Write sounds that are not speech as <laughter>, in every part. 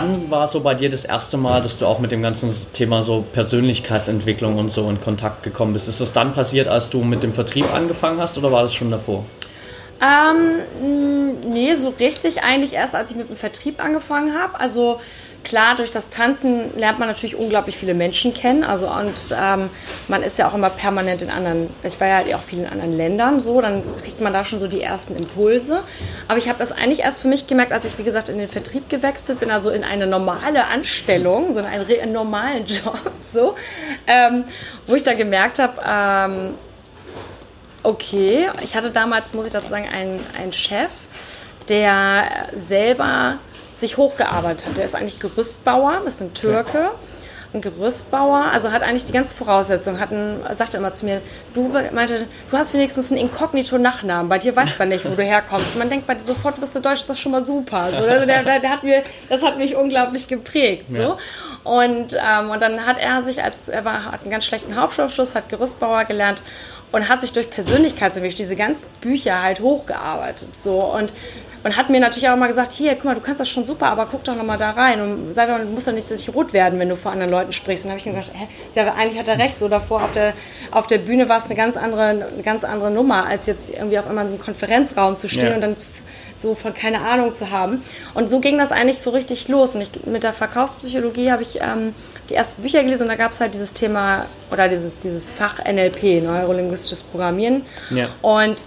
wann war so bei dir das erste Mal, dass du auch mit dem ganzen Thema so Persönlichkeitsentwicklung und so in Kontakt gekommen bist? Ist das dann passiert, als du mit dem Vertrieb angefangen hast oder war das schon davor? Ähm, nee, so richtig eigentlich erst, als ich mit dem Vertrieb angefangen habe. Also klar, durch das Tanzen lernt man natürlich unglaublich viele Menschen kennen. Also und ähm, man ist ja auch immer permanent in anderen, ich war ja halt auch viel in anderen Ländern so, dann kriegt man da schon so die ersten Impulse. Aber ich habe das eigentlich erst für mich gemerkt, als ich, wie gesagt, in den Vertrieb gewechselt bin, also in eine normale Anstellung, so in einen, einen normalen <laughs> Job, so, ähm, wo ich da gemerkt habe, ähm, okay. Ich hatte damals, muss ich dazu sagen, einen, einen Chef, der selber sich hochgearbeitet hat. Der ist eigentlich Gerüstbauer, ist ein Türke. Ein Gerüstbauer, also hat eigentlich die ganze Voraussetzung, hat ein, sagte immer zu mir, du meinte, du hast wenigstens einen Inkognito-Nachnamen, bei dir weiß man nicht, wo du herkommst. Man denkt bei dir sofort, du bist du Deutsch, ist das schon mal super. So, also der, der, der, hat mir, das hat mich unglaublich geprägt. So. Ja. Und, ähm, und dann hat er sich als, er war, hat einen ganz schlechten Hauptschulabschluss, hat Gerüstbauer gelernt und hat sich durch Persönlichkeitsentwicklung, diese ganzen Bücher halt hochgearbeitet. So und und hat mir natürlich auch mal gesagt, hier, guck mal, du kannst das schon super, aber guck doch noch mal da rein und sei doch, du musst doch nicht sich rot werden, wenn du vor anderen Leuten sprichst. Und habe ich mir gedacht, hä, ja, eigentlich hat er recht, so davor auf der, auf der Bühne war es eine ganz andere, eine ganz andere Nummer, als jetzt irgendwie auf einmal in so einem Konferenzraum zu stehen ja. und dann so von keine Ahnung zu haben. Und so ging das eigentlich so richtig los. Und ich, mit der Verkaufspsychologie habe ich ähm, die ersten Bücher gelesen und da gab es halt dieses Thema oder dieses, dieses Fach NLP, Neurolinguistisches Programmieren. Ja. Und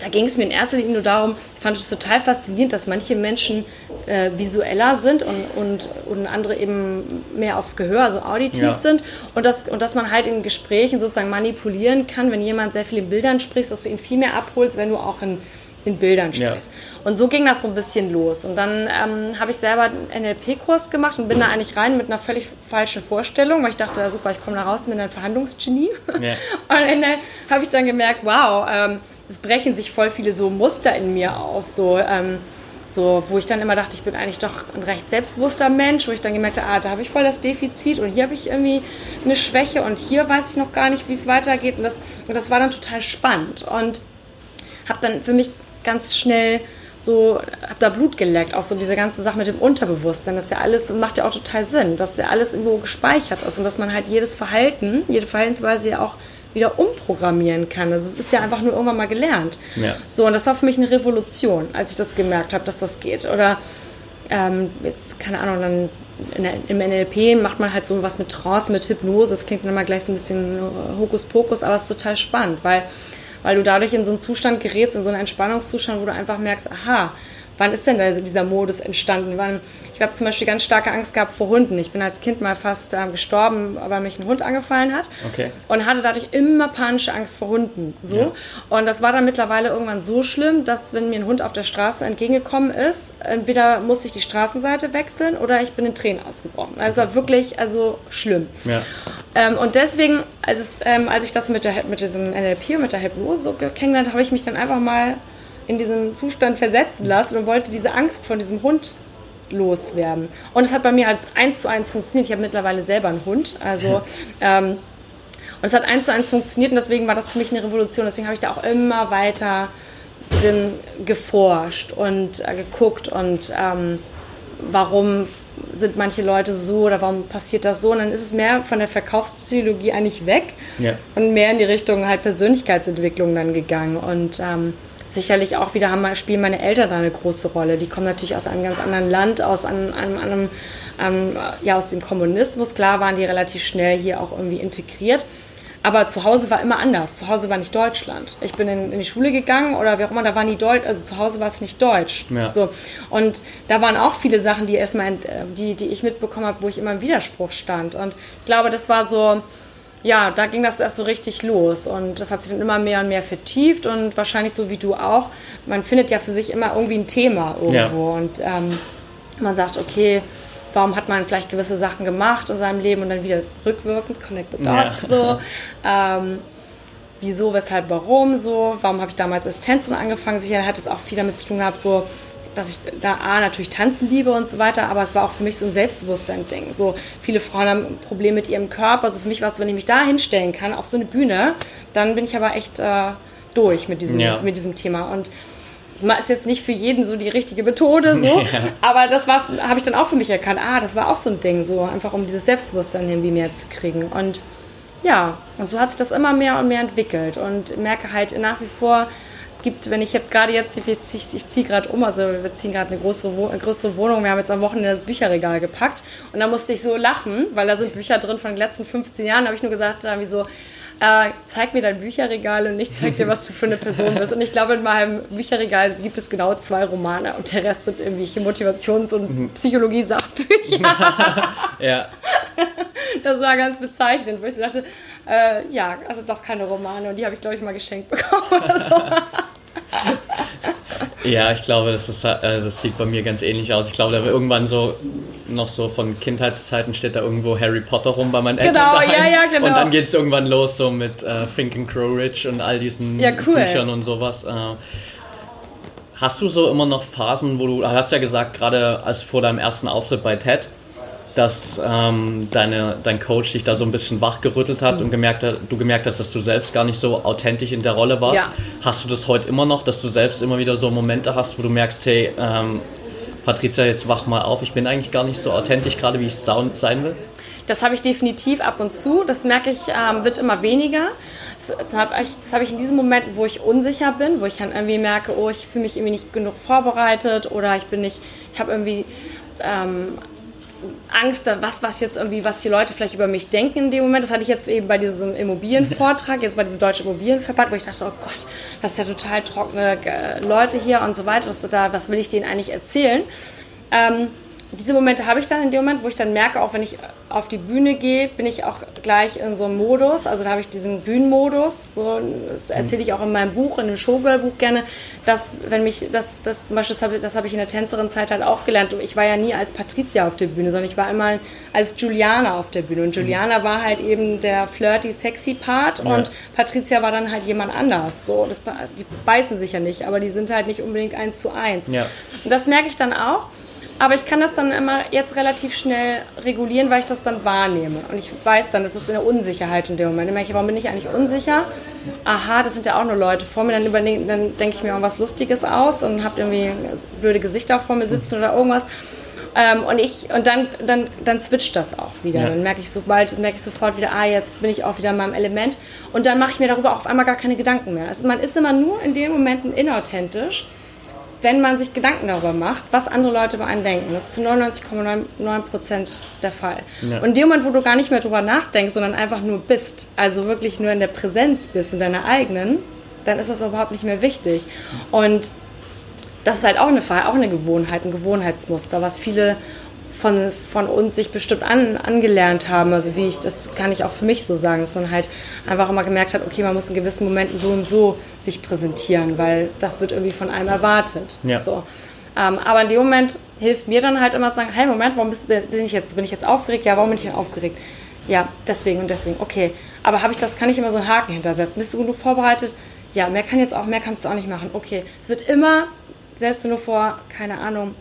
da ging es mir in erster Linie nur darum, ich fand es total faszinierend, dass manche Menschen äh, visueller sind und, und, und andere eben mehr auf Gehör, also auditiv ja. sind. Und, das, und dass man halt in Gesprächen sozusagen manipulieren kann, wenn jemand sehr viel in Bildern spricht, dass du ihn viel mehr abholst, wenn du auch in in Bildern sprichst. Ja. Und so ging das so ein bisschen los. Und dann ähm, habe ich selber einen NLP-Kurs gemacht und bin da eigentlich rein mit einer völlig falschen Vorstellung, weil ich dachte, ja, super, ich komme da raus mit einem Verhandlungsgenie. Ja. <laughs> Und am Ende habe ich dann gemerkt, wow, ähm, es brechen sich voll viele so Muster in mir auf, so, ähm, so, wo ich dann immer dachte, ich bin eigentlich doch ein recht selbstbewusster Mensch, wo ich dann gemerkt habe, ah, da habe ich voll das Defizit und hier habe ich irgendwie eine Schwäche und hier weiß ich noch gar nicht, wie es weitergeht. Und das, und das war dann total spannend. Und habe dann für mich ganz schnell so, hab da Blut geleckt, auch so diese ganze Sache mit dem Unterbewusstsein, das ist ja alles, macht ja auch total Sinn, dass ja alles irgendwo gespeichert ist und dass man halt jedes Verhalten, jede Verhaltensweise ja auch wieder umprogrammieren kann. Also es ist ja einfach nur irgendwann mal gelernt. Ja. So, und das war für mich eine Revolution, als ich das gemerkt habe, dass das geht. Oder ähm, jetzt, keine Ahnung, dann der, im NLP macht man halt so was mit Trance, mit Hypnose. Das klingt dann immer gleich so ein bisschen Hokuspokus, aber es ist total spannend, weil weil du dadurch in so einen Zustand gerätst, in so einen Entspannungszustand, wo du einfach merkst, aha, wann ist denn dieser Modus entstanden? Wann, ich habe zum Beispiel ganz starke Angst gehabt vor Hunden. Ich bin als Kind mal fast äh, gestorben, weil mich ein Hund angefallen hat. Okay. Und hatte dadurch immer panische Angst vor Hunden. So. Ja. Und das war dann mittlerweile irgendwann so schlimm, dass wenn mir ein Hund auf der Straße entgegengekommen ist, entweder musste ich die Straßenseite wechseln oder ich bin in Tränen ausgebrochen. Also war wirklich also schlimm. Ja. Ähm, und deswegen, als, ähm, als ich das mit, der, mit diesem NLP und mit der Hypnose so kennengelernt habe, ich mich dann einfach mal in diesen Zustand versetzen lassen und wollte diese Angst von diesem Hund loswerden. Und es hat bei mir halt eins zu eins funktioniert. Ich habe mittlerweile selber einen Hund. Also ähm, und es hat eins zu eins funktioniert und deswegen war das für mich eine Revolution. Deswegen habe ich da auch immer weiter drin geforscht und äh, geguckt und ähm, warum sind manche Leute so oder warum passiert das so? Und dann ist es mehr von der Verkaufspsychologie eigentlich weg ja. und mehr in die Richtung halt Persönlichkeitsentwicklung dann gegangen. Und ähm, sicherlich auch wieder haben, spielen meine Eltern da eine große Rolle. Die kommen natürlich aus einem ganz anderen Land, aus einem, einem, einem ähm, ja, aus dem Kommunismus. Klar waren die relativ schnell hier auch irgendwie integriert. Aber zu Hause war immer anders. Zu Hause war nicht Deutschland. Ich bin in, in die Schule gegangen oder wie auch immer, da war nie Deutsch, also zu Hause war es nicht Deutsch. Ja. So. Und da waren auch viele Sachen, die erstmal, die, die ich mitbekommen habe, wo ich immer im Widerspruch stand. Und ich glaube, das war so, ja, da ging das erst so richtig los und das hat sich dann immer mehr und mehr vertieft und wahrscheinlich so wie du auch, man findet ja für sich immer irgendwie ein Thema irgendwo ja. und ähm, man sagt, okay, warum hat man vielleicht gewisse Sachen gemacht in seinem Leben und dann wieder rückwirkend, connect the dots, ja. so. Ähm, wieso, weshalb, warum so, warum habe ich damals als Tänzerin angefangen, sicher hat es auch viel damit zu tun gehabt, so dass ich da A, natürlich tanzen liebe und so weiter, aber es war auch für mich so ein Selbstbewusstsein-Ding. So, viele Frauen haben ein Problem mit ihrem Körper. Also für mich war es, wenn ich mich da hinstellen kann, auf so eine Bühne, dann bin ich aber echt äh, durch mit diesem, ja. mit diesem Thema. Und ist jetzt nicht für jeden so die richtige Methode, so. <laughs> Ja. Aber das war, habe ich dann auch für mich erkannt. Ah, das war auch so ein Ding, so einfach um dieses Selbstbewusstsein irgendwie mehr zu kriegen. Und ja, und so hat sich das immer mehr und mehr entwickelt und merke halt nach wie vor, gibt, wenn ich jetzt gerade jetzt, ich, ich ziehe gerade um, also wir ziehen gerade eine größere, eine größere Wohnung, wir haben jetzt am Wochenende das Bücherregal gepackt und da musste ich so lachen, weil da sind Bücher drin von den letzten 15 Jahren, da habe ich nur gesagt, wie so, äh, zeig mir dein Bücherregal und ich zeig dir, was du für eine Person bist. Und ich glaube, in meinem Bücherregal gibt es genau zwei Romane und der Rest sind irgendwelche Motivations- und mhm. Psychologie-Sachbücher. <laughs> ja. Das war ganz bezeichnend, wo ich dachte, äh, ja, also doch keine Romane und die habe ich, glaube ich, mal geschenkt bekommen oder so. <laughs> Ja, ich glaube, das, ist, äh, das sieht bei mir ganz ähnlich aus. Ich glaube, da irgendwann so noch so von Kindheitszeiten steht da irgendwo Harry Potter rum bei meinen Eltern. Genau, daheim. ja, ja, genau. Und dann geht es irgendwann los so mit äh, Think and Crow Rich und all diesen ja, cool. Büchern und sowas. Äh, hast du so immer noch Phasen, wo du, hast ja gesagt, gerade als vor deinem ersten Auftritt bei TED, dass ähm, deine, dein Coach dich da so ein bisschen wachgerüttelt hat mhm. und gemerkt hat, du gemerkt hast, dass du selbst gar nicht so authentisch in der Rolle warst. Ja. Hast du das heute immer noch, dass du selbst immer wieder so Momente hast, wo du merkst, hey, ähm, Patricia, jetzt wach mal auf, ich bin eigentlich gar nicht so authentisch, gerade wie ich sein will? Das habe ich definitiv ab und zu. Das merke ich, ähm, wird immer weniger. Das habe ich, hab ich in diesen Momenten, wo ich unsicher bin, wo ich dann irgendwie merke, oh, ich fühle mich irgendwie nicht genug vorbereitet oder ich bin nicht, ich habe irgendwie ähm, Angst, was, was jetzt irgendwie, was die Leute vielleicht über mich denken in dem Moment. Das hatte ich jetzt eben bei diesem Immobilienvortrag, jetzt bei diesem Deutschen Immobilienverband, wo ich dachte, oh Gott, das ist ja total trockene äh, Leute hier und so weiter. Das, da, was will ich denen eigentlich erzählen? Ähm, diese Momente habe ich dann in dem Moment, wo ich dann merke, auch wenn ich auf die Bühne gehe, bin ich auch gleich in so einem Modus. Also da habe ich diesen Bühnenmodus. So, das erzähle ich auch in meinem Buch, in dem Showgirl-Buch gerne, dass wenn mich, das, das zum Beispiel, das habe, das habe ich in der Tänzerin-Zeit halt auch gelernt. Ich war ja nie als Patricia auf der Bühne, sondern ich war immer als Juliana auf der Bühne. Und Juliana war halt eben der flirty, sexy Part ja. und Patricia war dann halt jemand anders. So, das, die beißen sich ja nicht, aber die sind halt nicht unbedingt eins zu eins. Ja. Und das merke ich dann auch. Aber ich kann das dann immer jetzt relativ schnell regulieren, weil ich das dann wahrnehme. Und ich weiß dann, das ist eine Unsicherheit in dem Moment. Ich merke, warum bin ich eigentlich unsicher? Aha, das sind ja auch nur Leute vor mir. Dann, dann denke ich mir irgendwas Lustiges aus und habe irgendwie blöde Gesichter vor mir sitzen oder irgendwas. Ähm, und ich und dann, dann, dann switcht das auch wieder. Ja. Dann merke ich sobald merke ich sofort wieder, ah, jetzt bin ich auch wieder in meinem Element. Und dann mache ich mir darüber auf einmal gar keine Gedanken mehr. Also man ist immer nur in den Momenten inauthentisch wenn man sich Gedanken darüber macht, was andere Leute über einen denken. Das ist zu 99,9% der Fall. Ja. Und in dem Moment, wo du gar nicht mehr darüber nachdenkst, sondern einfach nur bist, also wirklich nur in der Präsenz bist, in deiner eigenen, dann ist das überhaupt nicht mehr wichtig. Und das ist halt auch eine, auch eine Gewohnheit, ein Gewohnheitsmuster, was viele von, von uns sich bestimmt an, angelernt haben. Also wie ich, das kann ich auch für mich so sagen, dass man halt einfach immer gemerkt hat, okay, man muss in gewissen Momenten so und so sich präsentieren, weil das wird irgendwie von einem erwartet. Ja. So. Ähm, aber in dem Moment hilft mir dann halt immer zu sagen, hey Moment, warum bist, bin ich jetzt, bin ich jetzt aufgeregt? Ja, warum bin ich denn aufgeregt? Ja, deswegen und deswegen. Okay, aber habe ich das? Kann ich immer so einen Haken hintersetzen? Bist du genug vorbereitet? Ja, mehr kann jetzt auch, mehr kannst du auch nicht machen. Okay, es wird immer, selbst wenn du vor, keine Ahnung,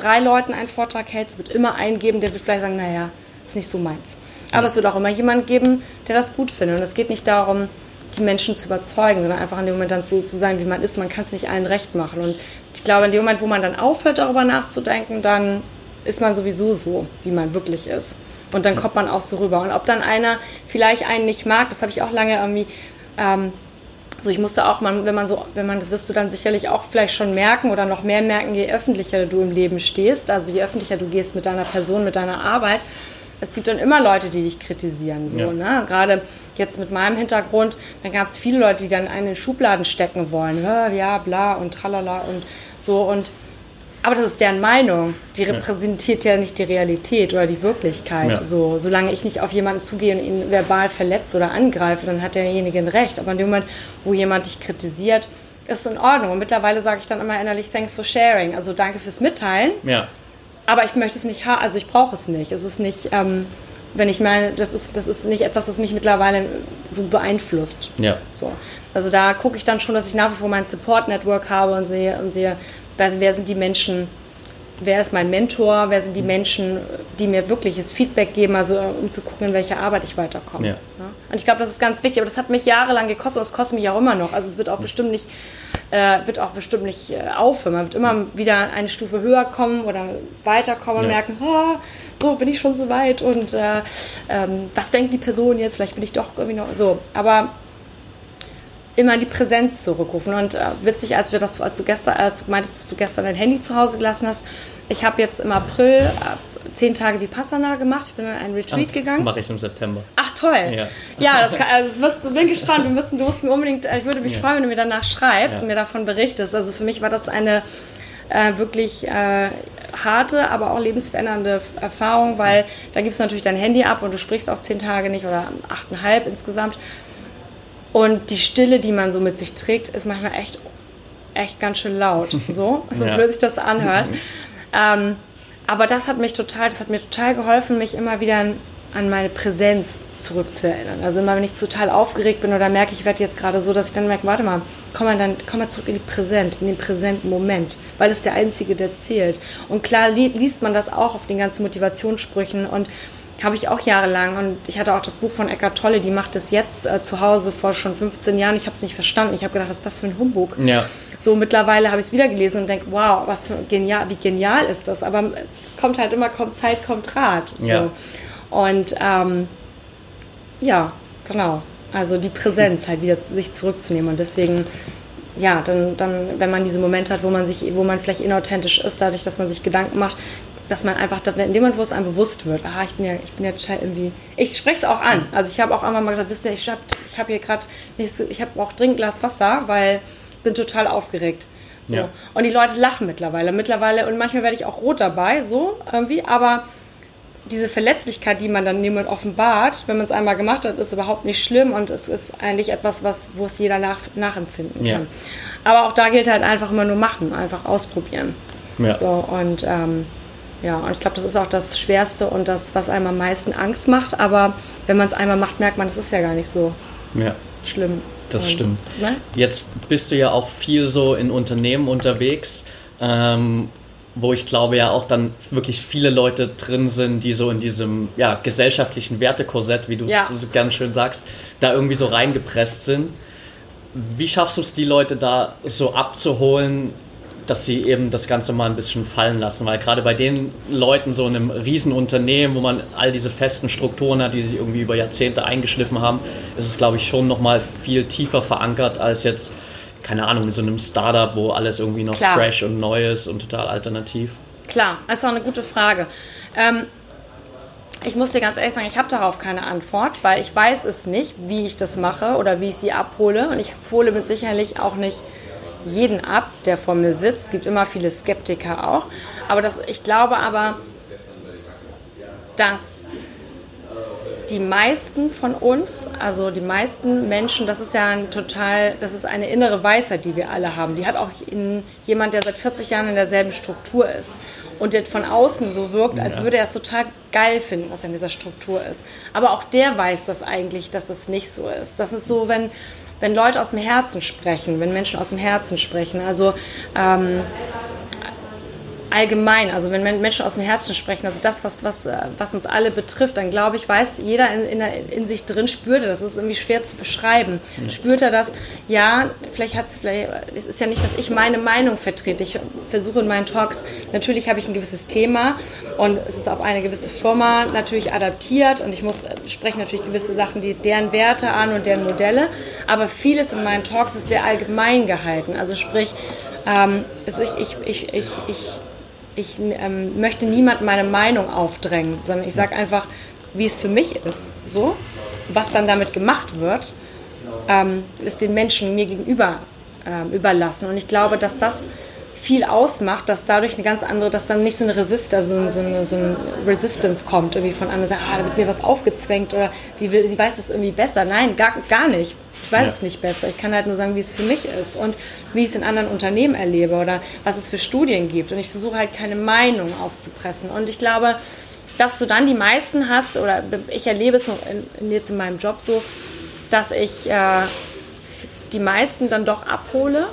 drei Leuten einen Vortrag hältst, wird immer einen geben, der wird vielleicht sagen, naja, ist nicht so meins. Aber es wird auch immer jemand geben, der das gut findet. Und es geht nicht darum, die Menschen zu überzeugen, sondern einfach in dem Moment dann so zu sein, wie man ist. Man kann es nicht allen recht machen. Und ich glaube, in dem Moment, wo man dann aufhört, darüber nachzudenken, dann ist man sowieso so, wie man wirklich ist. Und dann kommt man auch so rüber. Und ob dann einer vielleicht einen nicht mag, das habe ich auch lange irgendwie ähm, so, ich musste auch, man, wenn man so, wenn man, das wirst du dann sicherlich auch vielleicht schon merken oder noch mehr merken, je öffentlicher du im Leben stehst, also je öffentlicher du gehst mit deiner Person, mit deiner Arbeit, es gibt dann immer Leute, die dich kritisieren. So, ja. ne? Gerade jetzt mit meinem Hintergrund, dann gab es viele Leute, die dann einen in Schubladen stecken wollen. Ja, bla und tralala und so. Und aber das ist deren Meinung. Die repräsentiert ja, ja nicht die Realität oder die Wirklichkeit. Ja. So, solange ich nicht auf jemanden zugehe und ihn verbal verletze oder angreife, dann hat derjenige ein Recht. Aber in dem Moment, wo jemand dich kritisiert, ist es in Ordnung. Und mittlerweile sage ich dann immer innerlich Thanks for sharing. Also danke fürs Mitteilen. Ja. Aber ich möchte es nicht haben, also ich brauche es nicht. Es ist nicht, ähm, wenn ich meine, das ist, das ist nicht etwas, was mich mittlerweile so beeinflusst. Ja. So. Also da gucke ich dann schon, dass ich nach wie vor mein Support-Network habe und sehe, und sehe wer sind die Menschen, wer ist mein Mentor, wer sind die Menschen, die mir wirkliches Feedback geben, also um zu gucken, in welche Arbeit ich weiterkomme. Ja. Und ich glaube, das ist ganz wichtig, aber das hat mich jahrelang gekostet und es kostet mich auch immer noch. Also es wird auch bestimmt nicht äh, wird auch bestimmt nicht äh, aufhören. Man wird immer wieder eine Stufe höher kommen oder weiterkommen und ja. merken, oh, so bin ich schon so weit und äh, ähm, was denkt die Person jetzt? Vielleicht bin ich doch irgendwie noch so. Aber immer die Präsenz zurückrufen. Und äh, witzig, als wir das, als du gestern, als du meintest, dass du gestern dein Handy zu Hause gelassen hast, ich habe jetzt im April äh, zehn Tage Vipassana gemacht. Ich bin in einen Retreat Ach, gegangen. Das mache ich im September. Ach toll. Ja, ja das kann, also das bin gespannt. Wir müssen, du musst mir unbedingt, ich würde mich ja. freuen, wenn du mir danach schreibst ja. und mir davon berichtest. Also für mich war das eine äh, wirklich äh, harte, aber auch lebensverändernde Erfahrung, weil da gibst du natürlich dein Handy ab und du sprichst auch zehn Tage nicht oder achteinhalb insgesamt. Und die Stille, die man so mit sich trägt, ist manchmal echt, echt ganz schön laut. <laughs> So, so ja. blöd sich das anhört. <laughs> ähm, aber das hat mich total, das hat mir total geholfen, mich immer wieder an meine Präsenz zurückzuerinnern. Also immer, wenn ich total aufgeregt bin oder merke, ich werde jetzt gerade so, dass ich dann merke, warte mal, komm mal, dann, komm mal zurück in die Präsent, in den präsenten Moment, weil das ist der einzige, der zählt. Und klar li liest man das auch auf den ganzen Motivationssprüchen und habe ich auch jahrelang und ich hatte auch das Buch von Eckart Tolle, die macht das jetzt äh, zu Hause vor schon 15 Jahren. Ich habe es nicht verstanden. Ich habe gedacht, was ist das für ein Humbug? Ja. So mittlerweile habe ich es wieder gelesen und denke, wow, was für genial, wie genial ist das? Aber es kommt halt immer, kommt Zeit, kommt Rat. So. Ja. Und ähm, ja, genau. Also die Präsenz halt wieder zu sich zurückzunehmen und deswegen ja, dann, dann, wenn man diese Momente hat, wo man sich, wo man vielleicht inauthentisch ist, dadurch, dass man sich Gedanken macht, dass man einfach, in dem Moment, wo es einem bewusst wird, ah, ich bin ja, ich bin ja total irgendwie, ich spreche es auch an. Also ich habe auch einmal mal gesagt, wisst ihr, ich habe ich hab hier gerade, ich habe auch dringend Glas Wasser, weil ich bin total aufgeregt. So. Ja. Und die Leute lachen mittlerweile. Mittlerweile, und manchmal werde ich auch rot dabei, so irgendwie, aber diese Verletzlichkeit, die man dann jemand offenbart, wenn man es einmal gemacht hat, ist überhaupt nicht schlimm und es ist eigentlich etwas, was, wo es jeder nach, nachempfinden kann. Ja. Aber auch da gilt halt einfach immer nur machen, einfach ausprobieren. Ja. So, und ähm, ja, und ich glaube, das ist auch das Schwerste und das, was einem am meisten Angst macht. Aber wenn man es einmal macht, merkt man, das ist ja gar nicht so ja. schlimm. Das und, stimmt. Ne? Jetzt bist du ja auch viel so in Unternehmen unterwegs, ähm, wo ich glaube ja auch dann wirklich viele Leute drin sind, die so in diesem ja, gesellschaftlichen Wertekorsett, wie du es ja. so ganz schön sagst, da irgendwie so reingepresst sind. Wie schaffst du es, die Leute da so abzuholen, dass sie eben das Ganze mal ein bisschen fallen lassen. Weil gerade bei den Leuten, so in einem Riesenunternehmen, wo man all diese festen Strukturen hat, die sich irgendwie über Jahrzehnte eingeschliffen haben, ist es, glaube ich, schon nochmal viel tiefer verankert als jetzt, keine Ahnung, in so einem Startup, wo alles irgendwie noch Klar. fresh und neu ist und total alternativ. Klar, das ist auch eine gute Frage. Ähm, ich muss dir ganz ehrlich sagen, ich habe darauf keine Antwort, weil ich weiß es nicht, wie ich das mache oder wie ich sie abhole. Und ich hole mit Sicherlich auch nicht jeden ab, der vor mir sitzt. Es gibt immer viele Skeptiker auch. Aber das, ich glaube aber, dass die meisten von uns, also die meisten Menschen, das ist ja ein total, das ist eine innere Weisheit, die wir alle haben. Die hat auch in, jemand, der seit 40 Jahren in derselben Struktur ist und der von außen so wirkt, als würde er es total geil finden, was er in dieser Struktur ist. Aber auch der weiß das eigentlich, dass es nicht so ist. Das ist so, wenn wenn Leute aus dem Herzen sprechen, wenn Menschen aus dem Herzen sprechen. Also ähm, allgemein, also wenn Menschen aus dem Herzen sprechen, also das, was, was, äh, was uns alle betrifft, dann glaube ich, weiß jeder in, in, in sich drin, spürt er das. ist irgendwie schwer zu beschreiben. Ja. Spürt er das? Ja, vielleicht hat vielleicht, es ist ja nicht, dass ich meine Meinung vertrete. Ich versuche in meinen Talks, natürlich habe ich ein gewisses Thema und es ist auf eine gewisse Firma natürlich adaptiert und ich muss sprechen natürlich gewisse Sachen, die deren Werte an und deren Modelle, aber vieles in meinen Talks ist sehr allgemein gehalten. Also sprich, ähm, ich, ich, ich, ich, ich ich ähm, möchte niemand meine Meinung aufdrängen, sondern ich sage einfach, wie es für mich ist. So, was dann damit gemacht wird, ähm, ist den Menschen mir gegenüber ähm, überlassen. Und ich glaube, dass das viel ausmacht, dass dadurch eine ganz andere, dass dann nicht so eine Resist, also so eine, so eine Resistance kommt, irgendwie von anderen sagen, ah, da wird mir was aufgezwängt oder sie, will, sie weiß es irgendwie besser. Nein, gar, gar nicht. Ich weiß ja. es nicht besser. Ich kann halt nur sagen, wie es für mich ist und wie ich es in anderen Unternehmen erlebe oder was es für Studien gibt. Und ich versuche halt keine Meinung aufzupressen. Und ich glaube, dass du dann die meisten hast, oder ich erlebe es jetzt in meinem Job so, dass ich äh, die meisten dann doch abhole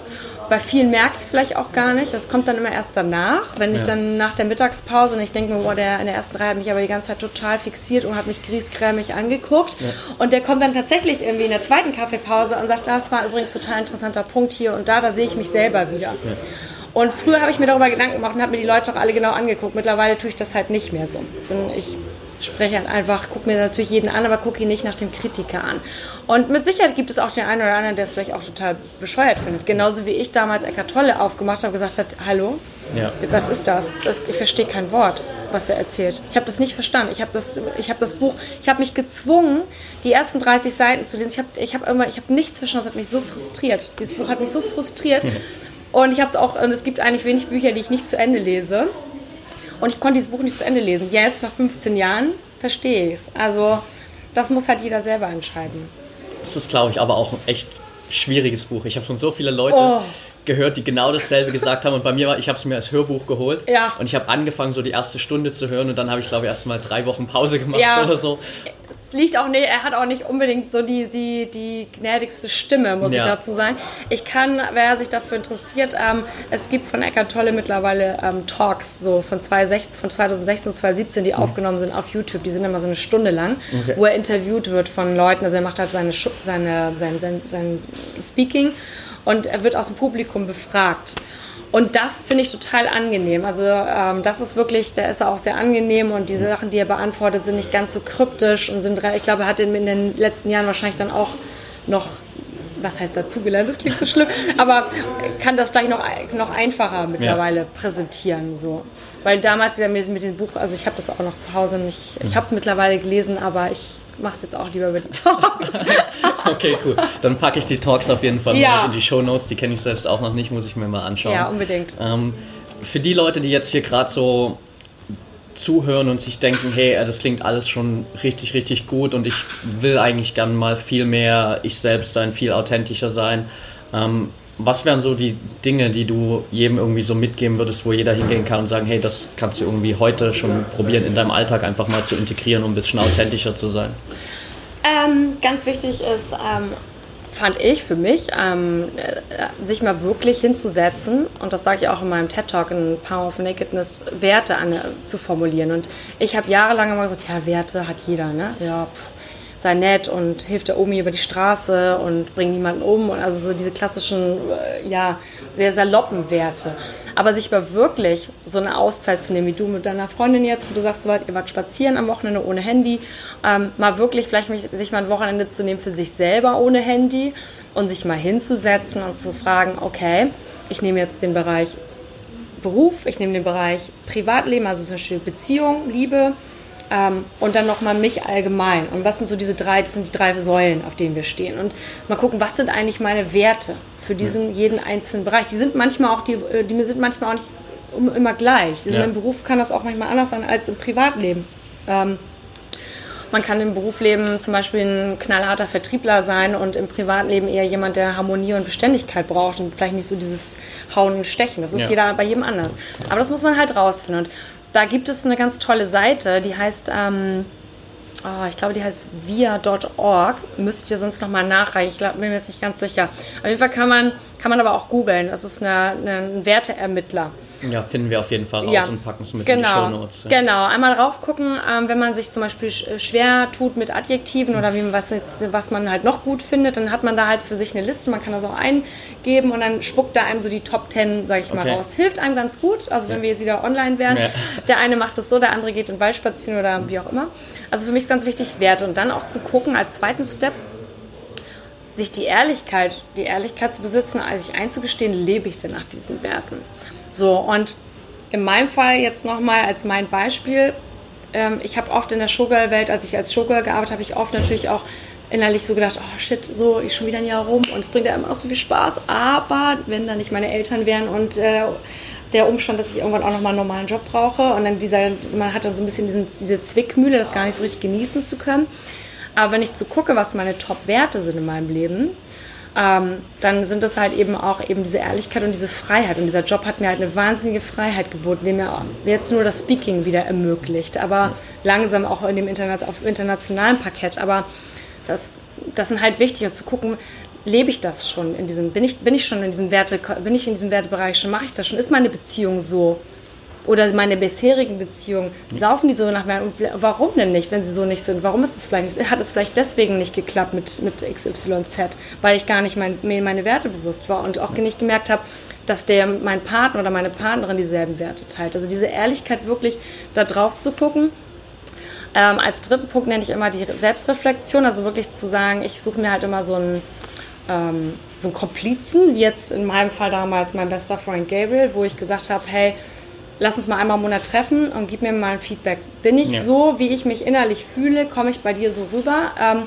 bei vielen merke ich es vielleicht auch gar nicht. Das kommt dann immer erst danach, wenn ich ja. dann nach der Mittagspause und ich denke mir, boah, der in der ersten Reihe hat mich aber die ganze Zeit total fixiert und hat mich griesgrämig angeguckt. Ja. Und der kommt dann tatsächlich irgendwie in der zweiten Kaffeepause und sagt, das war übrigens total interessanter Punkt hier und da, da sehe ich mich selber wieder. Ja. Und früher habe ich mir darüber Gedanken gemacht und habe mir die Leute auch alle genau angeguckt. Mittlerweile tue ich das halt nicht mehr so. Ich spreche halt einfach, gucke mir natürlich jeden an, aber gucke ihn nicht nach dem Kritiker an. Und mit Sicherheit gibt es auch den einen oder anderen, der es vielleicht auch total bescheuert findet. Genauso wie ich damals Eckart Tolle aufgemacht habe und gesagt hat, hallo, ja. was ist das? das ich verstehe kein Wort, was er erzählt. Ich habe das nicht verstanden. Ich habe das, hab das Buch, ich habe mich gezwungen, die ersten 30 Seiten zu lesen. Ich habe ich hab irgendwann, ich habe nichts verstanden, das hat mich so frustriert. Dieses Buch hat mich so frustriert. Und ich habe es auch, und es gibt eigentlich wenig Bücher, die ich nicht zu Ende lese. Und ich konnte dieses Buch nicht zu Ende lesen. Jetzt, nach 15 Jahren, verstehe ich es. Also, das muss halt jeder selber entscheiden. Das ist, glaube ich, aber auch ein echt schwieriges Buch. Ich habe schon so viele Leute oh. gehört, die genau dasselbe gesagt haben. Und bei mir war, ich habe es mir als Hörbuch geholt. Ja. Und ich habe angefangen, so die erste Stunde zu hören. Und dann habe ich, glaube ich, erst mal drei Wochen Pause gemacht ja. oder so liegt auch nicht, er hat auch nicht unbedingt so die, die, die gnädigste Stimme, muss ja. ich dazu sagen. Ich kann, wer sich dafür interessiert, ähm, es gibt von Eckart Tolle mittlerweile ähm, Talks, so von, 2016, von 2016 und 2017, die mhm. aufgenommen sind auf YouTube. Die sind immer so eine Stunde lang, okay. wo er interviewt wird von Leuten. Also er macht halt seine, seine, sein, sein, sein Speaking und er wird aus dem Publikum befragt. Und das finde ich total angenehm. Also ähm, das ist wirklich, der ist auch sehr angenehm und diese Sachen, die er beantwortet, sind nicht ganz so kryptisch und sind, ich glaube, er hat in, in den letzten Jahren wahrscheinlich dann auch noch was heißt dazugelernt, das klingt so schlimm, <laughs> aber kann das vielleicht noch, noch einfacher mittlerweile ja. präsentieren. So. Weil damals ja mit, mit dem Buch, also ich habe das auch noch zu Hause nicht, ich habe es mittlerweile gelesen, aber ich mache es jetzt auch lieber über die Talks. <laughs> okay, cool. Dann packe ich die Talks auf jeden Fall ja. in die Show Notes. Die kenne ich selbst auch noch nicht, muss ich mir mal anschauen. Ja, unbedingt. Ähm, für die Leute, die jetzt hier gerade so zuhören und sich denken, hey, das klingt alles schon richtig, richtig gut und ich will eigentlich gern mal viel mehr ich selbst sein, viel authentischer sein. Ähm, was wären so die Dinge, die du jedem irgendwie so mitgeben würdest, wo jeder hingehen kann und sagen, hey, das kannst du irgendwie heute schon probieren, in deinem Alltag einfach mal zu integrieren, um ein bisschen authentischer zu sein? Ähm, ganz wichtig ist, ähm, fand ich für mich, ähm, äh, sich mal wirklich hinzusetzen, und das sage ich auch in meinem TED-Talk in Power of Nakedness, Werte an, zu formulieren. Und ich habe jahrelang immer gesagt, ja, Werte hat jeder, ne? Ja, pff sei nett und hilft der Omi über die Straße und bringt niemanden um. Und also so diese klassischen, äh, ja, sehr saloppen Werte. Aber sich mal wirklich so eine Auszeit zu nehmen, wie du mit deiner Freundin jetzt, wo du sagst, ihr wart spazieren am Wochenende ohne Handy, ähm, mal wirklich vielleicht sich mal ein Wochenende zu nehmen für sich selber ohne Handy und sich mal hinzusetzen und zu fragen, okay, ich nehme jetzt den Bereich Beruf, ich nehme den Bereich Privatleben, also zum Beispiel Beziehung, Liebe, ähm, und dann nochmal mich allgemein. Und was sind so diese drei, das sind die drei Säulen, auf denen wir stehen. Und mal gucken, was sind eigentlich meine Werte für diesen jeden einzelnen Bereich. Die sind manchmal auch, die, äh, die sind manchmal auch nicht immer gleich. Ja. Im Beruf kann das auch manchmal anders sein als im Privatleben. Ähm, man kann im Berufsleben zum Beispiel ein knallharter Vertriebler sein und im Privatleben eher jemand, der Harmonie und Beständigkeit braucht und vielleicht nicht so dieses Hauen und Stechen. Das ist ja. jeder bei jedem anders. Aber das muss man halt rausfinden. Und da gibt es eine ganz tolle Seite, die heißt, ähm, oh, ich glaube, die heißt via.org. Müsst ihr sonst nochmal nachreichen. Ich glaub, bin mir jetzt nicht ganz sicher. Auf jeden Fall kann man, kann man aber auch googeln. Das ist eine, eine, ein Werteermittler. Ja, finden wir auf jeden Fall raus ja. und packen es mit genau. in die Shownotes. Ja. Genau, einmal raufgucken, ähm, wenn man sich zum Beispiel schwer tut mit Adjektiven oder wie, was, jetzt, was man halt noch gut findet, dann hat man da halt für sich eine Liste, man kann das auch eingeben und dann spuckt da einem so die Top 10, sag ich okay. mal, raus. Hilft einem ganz gut, also wenn ja. wir jetzt wieder online wären. Ja. Der eine macht es so, der andere geht in den Wald spazieren oder wie auch immer. Also für mich ist ganz wichtig, Werte und dann auch zu gucken als zweiten Step, sich die Ehrlichkeit, die Ehrlichkeit zu besitzen, also sich einzugestehen, lebe ich denn nach diesen Werten? So, und in meinem Fall jetzt nochmal als mein Beispiel, ähm, ich habe oft in der Showgirl-Welt, als ich als Showgirl gearbeitet habe, ich oft natürlich auch innerlich so gedacht, oh shit, so, ich schon wieder ein Jahr rum und es bringt ja immer noch so viel Spaß, aber wenn da nicht meine Eltern wären und äh, der Umstand, dass ich irgendwann auch nochmal einen normalen Job brauche und dann dieser, man hat dann so ein bisschen diesen, diese Zwickmühle, das gar nicht so richtig genießen zu können. Aber wenn ich so gucke, was meine Top-Werte sind in meinem Leben, ähm, dann sind das halt eben auch eben diese Ehrlichkeit und diese Freiheit. Und dieser Job hat mir halt eine wahnsinnige Freiheit geboten, der mir jetzt nur das Speaking wieder ermöglicht, aber langsam auch in dem Internet, auf internationalen Parkett. Aber das, das sind halt wichtig, und zu gucken, lebe ich das schon in diesem, bin ich, bin ich schon in diesem Werte, bin ich in diesem Wertebereich schon, mache ich das schon, ist meine Beziehung so? Oder meine bisherigen Beziehungen, saufen die so nach Wert? Warum denn nicht, wenn sie so nicht sind? Warum ist es vielleicht nicht? Hat es vielleicht deswegen nicht geklappt mit, mit XYZ? Weil ich gar nicht mein, mir meine Werte bewusst war und auch nicht gemerkt habe, dass der mein Partner oder meine Partnerin dieselben Werte teilt. Also diese Ehrlichkeit wirklich da drauf zu gucken ähm, als dritten Punkt nenne ich immer die Selbstreflexion, also wirklich zu sagen, ich suche mir halt immer so einen, ähm, so einen Komplizen, wie jetzt in meinem Fall damals mein bester Freund Gabriel, wo ich gesagt habe, hey, lass uns mal einmal im Monat treffen und gib mir mal ein Feedback. Bin ich ja. so, wie ich mich innerlich fühle, komme ich bei dir so rüber? Ähm,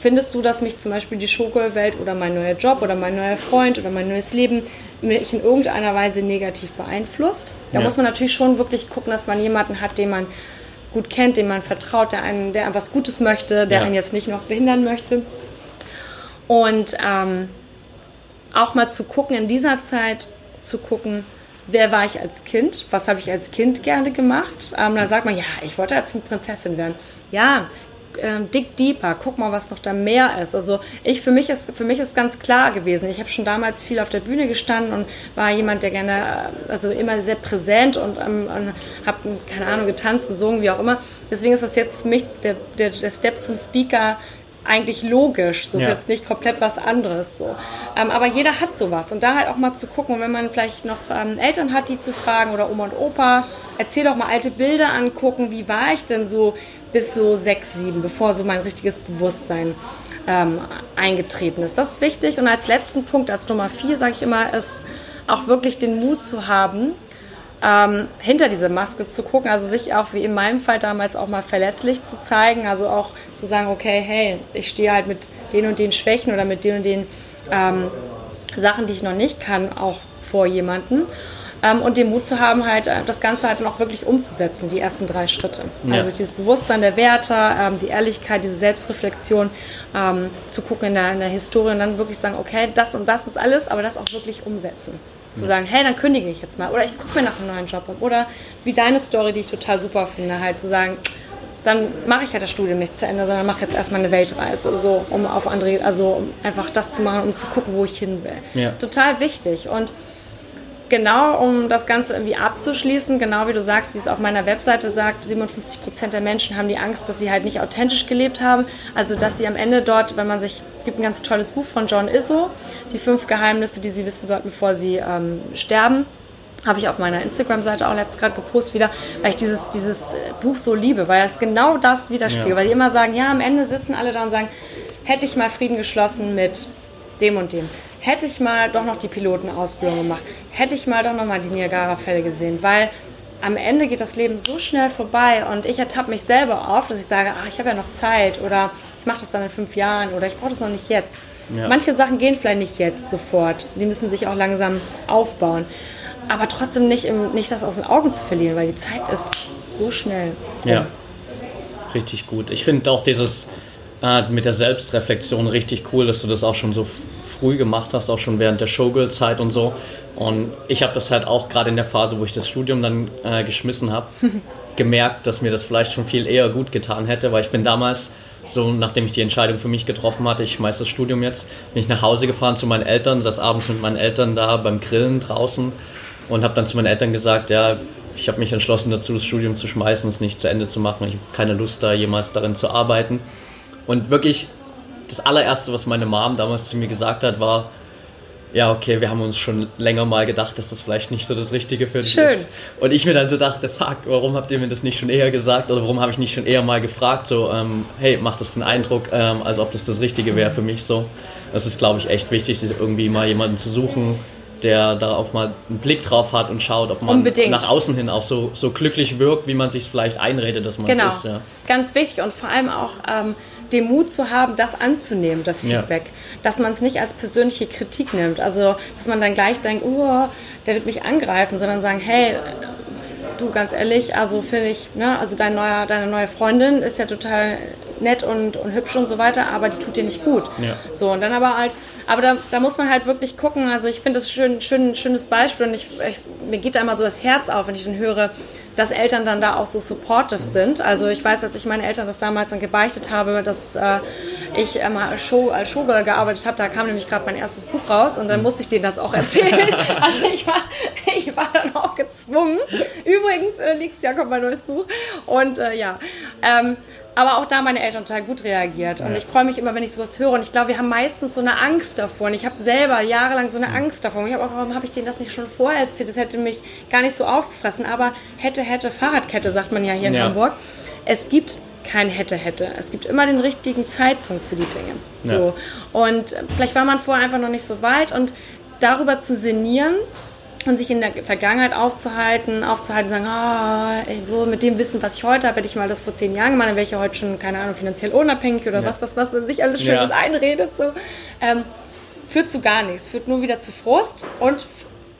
findest du, dass mich zum Beispiel die Schokowelt oder mein neuer Job oder mein neuer Freund oder mein neues Leben mich in irgendeiner Weise negativ beeinflusst? Da ja. muss man natürlich schon wirklich gucken, dass man jemanden hat, den man gut kennt, dem man vertraut, der einen, der was Gutes möchte, der ja. einen jetzt nicht noch behindern möchte. Und ähm, auch mal zu gucken, in dieser Zeit zu gucken, wer war ich als Kind, was habe ich als Kind gerne gemacht. Ähm, dann sagt man, ja, ich wollte als Prinzessin werden. Ja, ähm, dick deeper, guck mal, was noch da mehr ist. Also ich für mich ist für mich ist ganz klar gewesen. Ich habe schon damals viel auf der Bühne gestanden und war jemand, der gerne, äh, also immer sehr präsent und, ähm, und habe keine Ahnung getanzt, gesungen, wie auch immer. Deswegen ist das jetzt für mich der, der, der Step zum Speaker eigentlich logisch. So ja. ist jetzt nicht komplett was anderes. So. Ähm, aber jeder hat sowas. Und da halt auch mal zu gucken, wenn man vielleicht noch ähm, Eltern hat, die zu fragen oder Oma und Opa, erzähl doch mal alte Bilder angucken. Wie war ich denn so bis so sechs, sieben, bevor so mein richtiges Bewusstsein ähm, eingetreten ist. Das ist wichtig. Und als letzten Punkt, als Nummer vier, sage ich immer, ist auch wirklich den Mut zu haben, ähm, hinter diese Maske zu gucken, also sich auch wie in meinem Fall damals auch mal verletzlich zu zeigen, also auch zu sagen, okay, hey, ich stehe halt mit den und den Schwächen oder mit den und den ähm, Sachen, die ich noch nicht kann, auch vor jemanden ähm, und den Mut zu haben, halt äh, das Ganze halt noch wirklich umzusetzen, die ersten drei Schritte. Ja. Also dieses Bewusstsein der Werte, ähm, die Ehrlichkeit, diese Selbstreflexion, ähm, zu gucken in der, in der Historie und dann wirklich sagen, okay, das und das ist alles, aber das auch wirklich umsetzen zu sagen, hey, dann kündige ich jetzt mal oder ich gucke mir nach einem neuen Job um oder wie deine Story, die ich total super finde, halt zu sagen, dann mache ich halt das Studium nicht zu Ende, sondern mache jetzt erstmal eine Weltreise, so um auf andere, also um einfach das zu machen, um zu gucken, wo ich hin will. Ja. Total wichtig und genau, um das Ganze irgendwie abzuschließen, genau wie du sagst, wie es auf meiner Webseite sagt, 57 Prozent der Menschen haben die Angst, dass sie halt nicht authentisch gelebt haben. Also, dass sie am Ende dort, wenn man sich, es gibt ein ganz tolles Buch von John Isso, die fünf Geheimnisse, die sie wissen sollten, bevor sie ähm, sterben. Habe ich auf meiner Instagram-Seite auch letztes gerade gepostet wieder, weil ich dieses, dieses Buch so liebe, weil es genau das widerspiegelt. Ja. Weil die immer sagen, ja, am Ende sitzen alle da und sagen, hätte ich mal Frieden geschlossen mit dem und dem hätte ich mal doch noch die Pilotenausbildung gemacht, hätte ich mal doch noch mal die Niagara-Fälle gesehen, weil am Ende geht das Leben so schnell vorbei und ich ertappe mich selber auf, dass ich sage, ach, ich habe ja noch Zeit oder ich mache das dann in fünf Jahren oder ich brauche das noch nicht jetzt. Ja. Manche Sachen gehen vielleicht nicht jetzt sofort, die müssen sich auch langsam aufbauen, aber trotzdem nicht, im, nicht das aus den Augen zu verlieren, weil die Zeit ist so schnell. Rum. Ja, richtig gut. Ich finde auch dieses äh, mit der Selbstreflexion richtig cool, dass du das auch schon so früh gemacht hast, auch schon während der Showgirl-Zeit und so. Und ich habe das halt auch gerade in der Phase, wo ich das Studium dann äh, geschmissen habe, <laughs> gemerkt, dass mir das vielleicht schon viel eher gut getan hätte, weil ich bin damals so, nachdem ich die Entscheidung für mich getroffen hatte, ich schmeiße das Studium jetzt, bin ich nach Hause gefahren zu meinen Eltern, saß abends mit meinen Eltern da beim Grillen draußen und habe dann zu meinen Eltern gesagt, ja, ich habe mich entschlossen dazu, das Studium zu schmeißen, es nicht zu Ende zu machen. Ich habe keine Lust da jemals darin zu arbeiten. Und wirklich das allererste, was meine Mom damals zu mir gesagt hat, war, ja, okay, wir haben uns schon länger mal gedacht, dass das vielleicht nicht so das Richtige für dich Schön. ist. Und ich mir dann so dachte, fuck, warum habt ihr mir das nicht schon eher gesagt oder warum habe ich nicht schon eher mal gefragt, so, ähm, hey, macht das den Eindruck, ähm, als ob das das Richtige wäre für mich so. Das ist, glaube ich, echt wichtig, irgendwie mal jemanden zu suchen, der darauf mal einen Blick drauf hat und schaut, ob man Unbedingt. nach außen hin auch so, so glücklich wirkt, wie man sich vielleicht einredet, dass man genau. es ist. Ja. Ganz wichtig und vor allem auch ähm, den Mut zu haben, das anzunehmen, das Feedback. Ja. Dass man es nicht als persönliche Kritik nimmt. Also, dass man dann gleich denkt, oh, der wird mich angreifen, sondern sagen, hey, du ganz ehrlich, also finde ich, ne, also dein neuer, deine neue Freundin ist ja total nett und, und hübsch und so weiter, aber die tut dir nicht gut. Ja. So, und dann aber halt, aber da, da muss man halt wirklich gucken. Also ich finde das schön, schön, schönes Beispiel und ich, ich, mir geht da immer so das Herz auf, wenn ich dann höre, dass Eltern dann da auch so supportive sind. Also ich weiß, als ich meinen Eltern das damals dann gebeichtet habe, dass äh, ich ähm, Show, als Showgirl gearbeitet habe, da kam nämlich gerade mein erstes Buch raus und dann musste ich denen das auch erzählen. <laughs> also ich war, ich war dann auch gezwungen. Übrigens, äh, nächstes Jahr kommt mein neues Buch. Und äh, ja, ähm, aber auch da meine Eltern total gut reagiert. Und ja. ich freue mich immer, wenn ich sowas höre. Und ich glaube, wir haben meistens so eine Angst davor. Und ich habe selber jahrelang so eine. Angst davor. Und ich habe auch, warum habe ich denen das nicht schon vorher erzählt? Das hätte mich gar nicht so aufgefressen. Aber hätte, hätte, Fahrradkette, sagt man ja hier in ja. Hamburg. Es gibt kein hätte, hätte. Es gibt immer den richtigen Zeitpunkt für die Dinge. Ja. So. Und vielleicht war man vorher einfach noch nicht so weit. Und darüber zu sinnieren, und sich in der Vergangenheit aufzuhalten, aufzuhalten, sagen, oh, mit dem Wissen, was ich heute habe, hätte ich mal das vor zehn Jahren gemacht, dann wäre ich ja heute schon, keine Ahnung, finanziell unabhängig oder ja. was, was, was, sich alles Schönes ja. einredet, so, ähm, führt zu gar nichts, führt nur wieder zu Frust und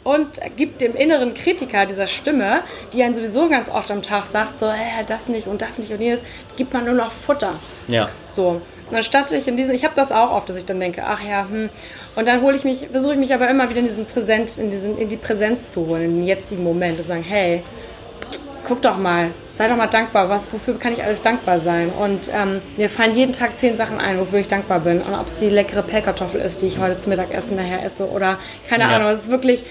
und gibt dem inneren Kritiker dieser Stimme, die einen sowieso ganz oft am Tag sagt, so, äh, das nicht und das nicht und jenes, gibt man nur noch Futter. Ja. So. Und anstatt ich in diesen, ich habe das auch oft, dass ich dann denke, ach ja, hm. Und dann hole ich mich, versuche ich mich aber immer wieder in diesen Präsent, in diesen, in die Präsenz zu holen, in den jetzigen Moment und sagen, hey, guck doch mal, sei doch mal dankbar, was, wofür kann ich alles dankbar sein? Und ähm, mir fallen jeden Tag zehn Sachen ein, wofür ich dankbar bin. Und ob es die leckere Pellkartoffel ist, die ich heute zum Mittagessen nachher esse oder keine ja. Ahnung, es ist wirklich,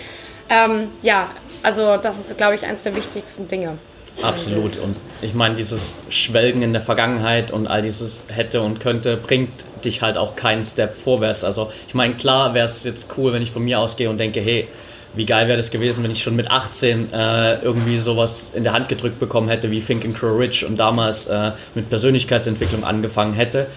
ähm, ja, also das ist, glaube ich, eines der wichtigsten Dinge. Absolut. Und ich meine, dieses Schwelgen in der Vergangenheit und all dieses hätte und könnte bringt dich halt auch keinen Step vorwärts. Also ich meine, klar wäre es jetzt cool, wenn ich von mir ausgehe und denke, hey, wie geil wäre das gewesen, wenn ich schon mit 18 äh, irgendwie sowas in der Hand gedrückt bekommen hätte wie Think and Grow Rich und damals äh, mit Persönlichkeitsentwicklung angefangen hätte.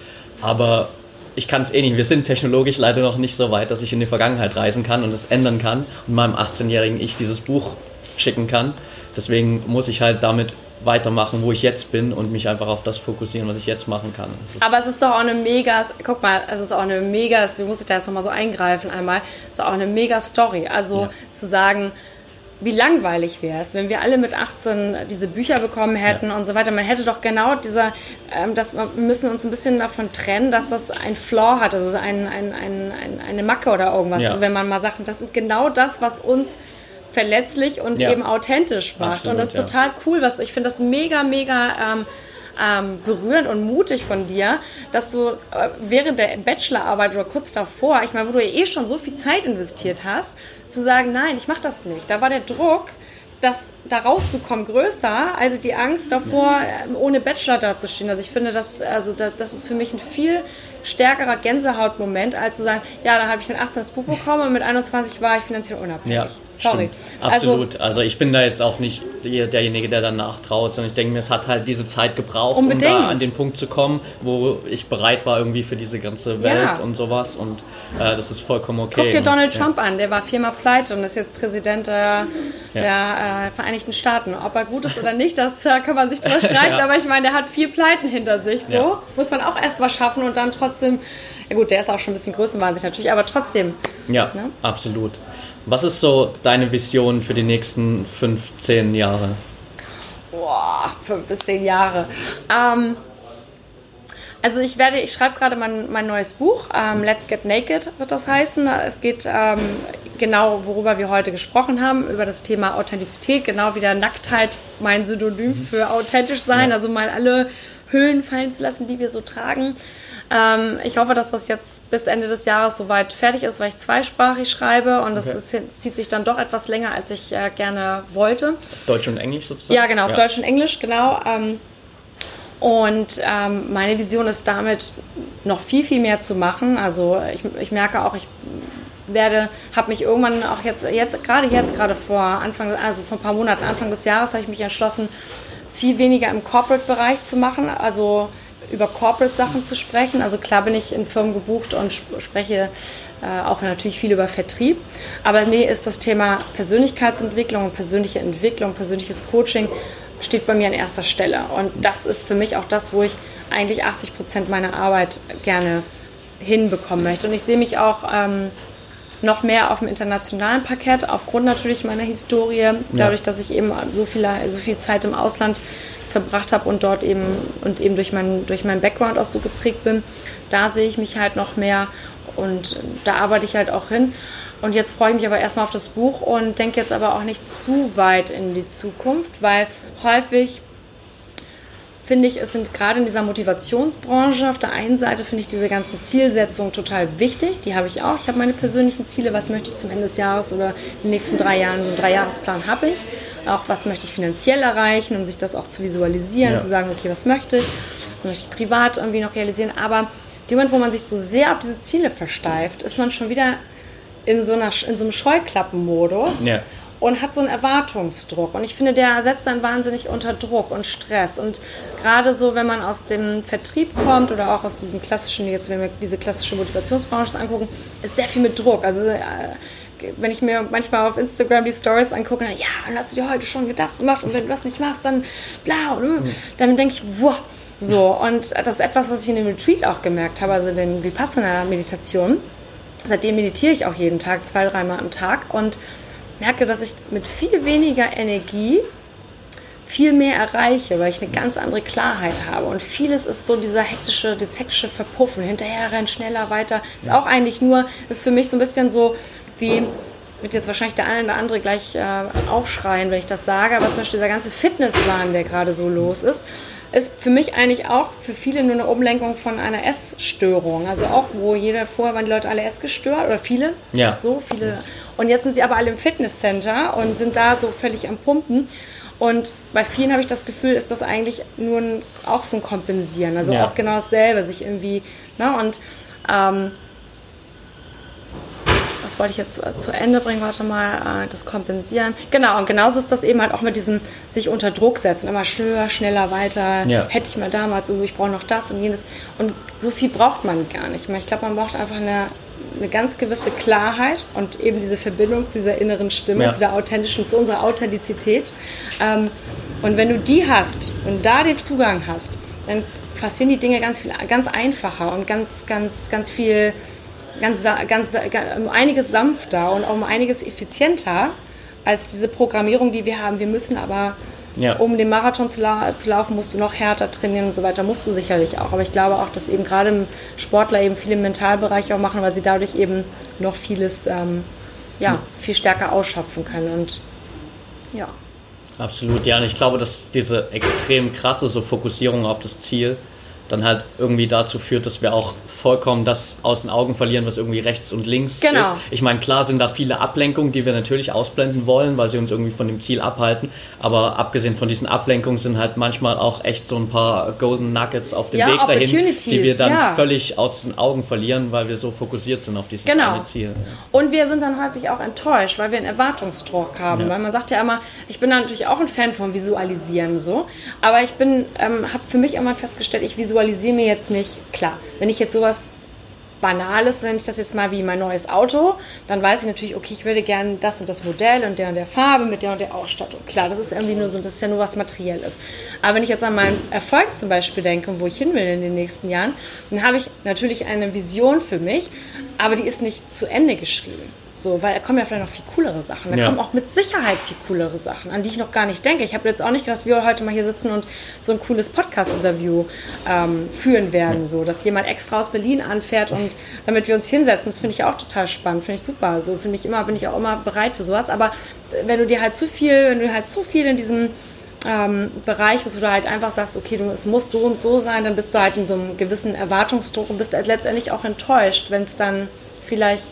Aber ich kann es eh nicht. Wir sind technologisch leider noch nicht so weit, dass ich in die Vergangenheit reisen kann und es ändern kann und meinem 18-jährigen Ich dieses Buch schicken kann. Deswegen muss ich halt damit weitermachen, wo ich jetzt bin und mich einfach auf das fokussieren, was ich jetzt machen kann. Aber es ist doch auch eine mega, guck mal, es ist auch eine mega, deswegen muss ich da jetzt nochmal so eingreifen einmal, es ist auch eine mega Story. Also ja. zu sagen, wie langweilig wäre es, wenn wir alle mit 18 diese Bücher bekommen hätten ja. und so weiter. Man hätte doch genau dieser, ähm, das, wir müssen uns ein bisschen davon trennen, dass das ein Flaw hat, also ein, ein, ein, ein eine Macke oder irgendwas. Ja. Also wenn man mal sagt, das ist genau das, was uns verletzlich und ja. eben authentisch macht. Absolut, und das ist total cool, was ich finde das mega, mega ähm, ähm, berührend und mutig von dir, dass du äh, während der Bachelorarbeit oder kurz davor, ich meine, wo du ja eh schon so viel Zeit investiert hast, zu sagen, nein, ich mache das nicht. Da war der Druck, das da rauszukommen größer, als die Angst davor, ähm, ohne Bachelor dazustehen. Also ich finde, das, also das, das ist für mich ein viel stärkerer Gänsehautmoment, als zu sagen, ja, dann habe ich mit 18 das Buch bekommen und mit 21 war ich finanziell unabhängig. Ja, Sorry. Stimmt. Absolut. Also, also, ich bin da jetzt auch nicht derjenige, der danach traut, sondern ich denke mir, es hat halt diese Zeit gebraucht, unbedingt. um da an den Punkt zu kommen, wo ich bereit war irgendwie für diese ganze Welt ja. und sowas und äh, das ist vollkommen okay. Guck dir Donald und, Trump ja. an, der war viermal pleite und ist jetzt Präsident der, der äh, Vereinigten Staaten. Ob er gut ist oder nicht, das äh, kann man sich drüber streiten, <laughs> aber ich meine, der hat vier Pleiten hinter sich, so muss man auch erst mal schaffen und dann trotzdem, ja gut, der ist auch schon ein bisschen größenwahnsinnig natürlich, aber trotzdem. Ja, ne? absolut. Was ist so deine Vision für die nächsten 15 Jahre? Boah, fünf bis zehn Jahre. Ähm, also ich werde, ich schreibe gerade mein, mein neues Buch, ähm, Let's Get Naked wird das heißen. Es geht ähm, genau, worüber wir heute gesprochen haben, über das Thema Authentizität, genau wie der Nacktheit mein Synonym mhm. für authentisch sein, also mal alle Hüllen fallen zu lassen, die wir so tragen. Ähm, ich hoffe, dass das jetzt bis Ende des Jahres soweit fertig ist, weil ich zweisprachig schreibe und das okay. ist, zieht sich dann doch etwas länger, als ich äh, gerne wollte. Deutsch und Englisch sozusagen? Ja, genau, auf ja. Deutsch und Englisch, genau. Ähm, und ähm, meine Vision ist damit noch viel, viel mehr zu machen. Also ich, ich merke auch, ich werde, habe mich irgendwann auch jetzt, jetzt gerade jetzt, gerade vor Anfang, also vor ein paar Monaten, Anfang des Jahres, habe ich mich entschlossen, viel weniger im Corporate-Bereich zu machen. Also über Corporate-Sachen zu sprechen. Also klar bin ich in Firmen gebucht und spreche äh, auch natürlich viel über Vertrieb. Aber mir ist das Thema Persönlichkeitsentwicklung und persönliche Entwicklung, persönliches Coaching steht bei mir an erster Stelle. Und das ist für mich auch das, wo ich eigentlich 80 Prozent meiner Arbeit gerne hinbekommen möchte. Und ich sehe mich auch ähm, noch mehr auf dem internationalen Parkett, aufgrund natürlich meiner Historie, dadurch, dass ich eben so viel, so viel Zeit im Ausland verbracht habe und dort eben und eben durch, mein, durch meinen Background auch so geprägt bin, da sehe ich mich halt noch mehr und da arbeite ich halt auch hin. Und jetzt freue ich mich aber erstmal auf das Buch und denke jetzt aber auch nicht zu weit in die Zukunft, weil häufig finde ich, es sind gerade in dieser Motivationsbranche auf der einen Seite finde ich diese ganzen Zielsetzungen total wichtig. Die habe ich auch. Ich habe meine persönlichen Ziele, was möchte ich zum Ende des Jahres oder in den nächsten drei Jahren, so einen Dreijahresplan habe ich. Auch was möchte ich finanziell erreichen, um sich das auch zu visualisieren, ja. zu sagen, okay, was möchte ich, was möchte ich privat irgendwie noch realisieren. Aber dem Moment, wo man sich so sehr auf diese Ziele versteift, ist man schon wieder in so, einer, in so einem Scheuklappenmodus. Ja und hat so einen Erwartungsdruck. Und ich finde, der setzt dann wahnsinnig unter Druck und Stress. Und gerade so, wenn man aus dem Vertrieb kommt oder auch aus diesem klassischen, jetzt wenn wir diese klassische Motivationsbranche angucken, ist sehr viel mit Druck. Also äh, wenn ich mir manchmal auf Instagram die Stories angucke, dann, ja, und hast du dir heute schon das gemacht und wenn du das nicht machst, dann bla, mhm. dann denke ich, wow. So, und das ist etwas, was ich in dem Retreat auch gemerkt habe, also den Vipassana-Meditation. Seitdem meditiere ich auch jeden Tag, zwei, dreimal am Tag und merke, dass ich mit viel weniger Energie viel mehr erreiche, weil ich eine ganz andere Klarheit habe. Und vieles ist so dieser hektische, das hektische Verpuffen, hinterher rennen, schneller, weiter. Ist auch eigentlich nur, ist für mich so ein bisschen so wie, wird jetzt wahrscheinlich der eine oder andere gleich äh, aufschreien, wenn ich das sage, aber zum Beispiel dieser ganze Fitnesswahn, der gerade so los ist, ist für mich eigentlich auch für viele nur eine Umlenkung von einer Essstörung. Also auch, wo jeder, vorher waren die Leute alle essgestört oder viele, ja. so viele. Und jetzt sind sie aber alle im Fitnesscenter und sind da so völlig am Pumpen. Und bei vielen habe ich das Gefühl, ist das eigentlich nur ein, auch so ein Kompensieren. Also ja. auch genau dasselbe, sich irgendwie, ne, und ähm, was wollte ich jetzt zu Ende bringen? Warte mal, äh, das Kompensieren. Genau, und genauso ist das eben halt auch mit diesem sich unter Druck setzen. Immer schneller, schneller, weiter. Ja. Hätte ich mal damals, so, ich brauche noch das und jenes. Und so viel braucht man gar nicht mehr. Ich glaube, man braucht einfach eine eine ganz gewisse Klarheit und eben diese Verbindung zu dieser inneren Stimme, ja. zu der authentischen, zu unserer Authentizität. Ähm, und wenn du die hast und da den Zugang hast, dann passieren die Dinge ganz viel, ganz einfacher und ganz, ganz, ganz viel, ganz, ganz, um einiges sanfter und auch um einiges effizienter als diese Programmierung, die wir haben. Wir müssen aber ja. Um den Marathon zu, lau zu, laufen, musst du noch härter trainieren und so weiter. Musst du sicherlich auch. Aber ich glaube auch, dass eben gerade Sportler eben viele im Mentalbereich auch machen, weil sie dadurch eben noch vieles ähm, ja, viel stärker ausschöpfen können. Und ja. Absolut, ja. Und ich glaube, dass diese extrem krasse so Fokussierung auf das Ziel dann halt irgendwie dazu führt, dass wir auch vollkommen das aus den Augen verlieren, was irgendwie rechts und links genau. ist. Ich meine, klar sind da viele Ablenkungen, die wir natürlich ausblenden wollen, weil sie uns irgendwie von dem Ziel abhalten. Aber abgesehen von diesen Ablenkungen sind halt manchmal auch echt so ein paar Golden Nuggets auf dem ja, Weg dahin, die wir dann ja. völlig aus den Augen verlieren, weil wir so fokussiert sind auf dieses genau. eine Ziel. Und wir sind dann häufig auch enttäuscht, weil wir einen Erwartungsdruck haben. Ja. Weil man sagt ja immer, ich bin natürlich auch ein Fan von Visualisieren so, aber ich bin, ähm, habe für mich immer festgestellt, ich visualisiere visualisiere mir jetzt nicht, klar, wenn ich jetzt sowas Banales, nenne ich das jetzt mal wie mein neues Auto, dann weiß ich natürlich, okay, ich würde gerne das und das Modell und der und der Farbe mit der und der Ausstattung. Klar, das ist irgendwie nur so, das ist ja nur was Materielles. Aber wenn ich jetzt an meinen Erfolg zum Beispiel denke und wo ich hin will in den nächsten Jahren, dann habe ich natürlich eine Vision für mich, aber die ist nicht zu Ende geschrieben. So, weil da kommen ja vielleicht noch viel coolere Sachen. Da ja. kommen auch mit Sicherheit viel coolere Sachen, an die ich noch gar nicht denke. Ich habe jetzt auch nicht gedacht, dass wir heute mal hier sitzen und so ein cooles Podcast-Interview ähm, führen werden. So, dass jemand extra aus Berlin anfährt und damit wir uns hinsetzen. Das finde ich auch total spannend, finde ich super. So finde ich immer, bin ich auch immer bereit für sowas. Aber wenn du dir halt zu viel, wenn du halt zu viel in diesem ähm, Bereich bist, wo du halt einfach sagst, okay, du, es muss so und so sein, dann bist du halt in so einem gewissen Erwartungsdruck und bist halt letztendlich auch enttäuscht, wenn es dann vielleicht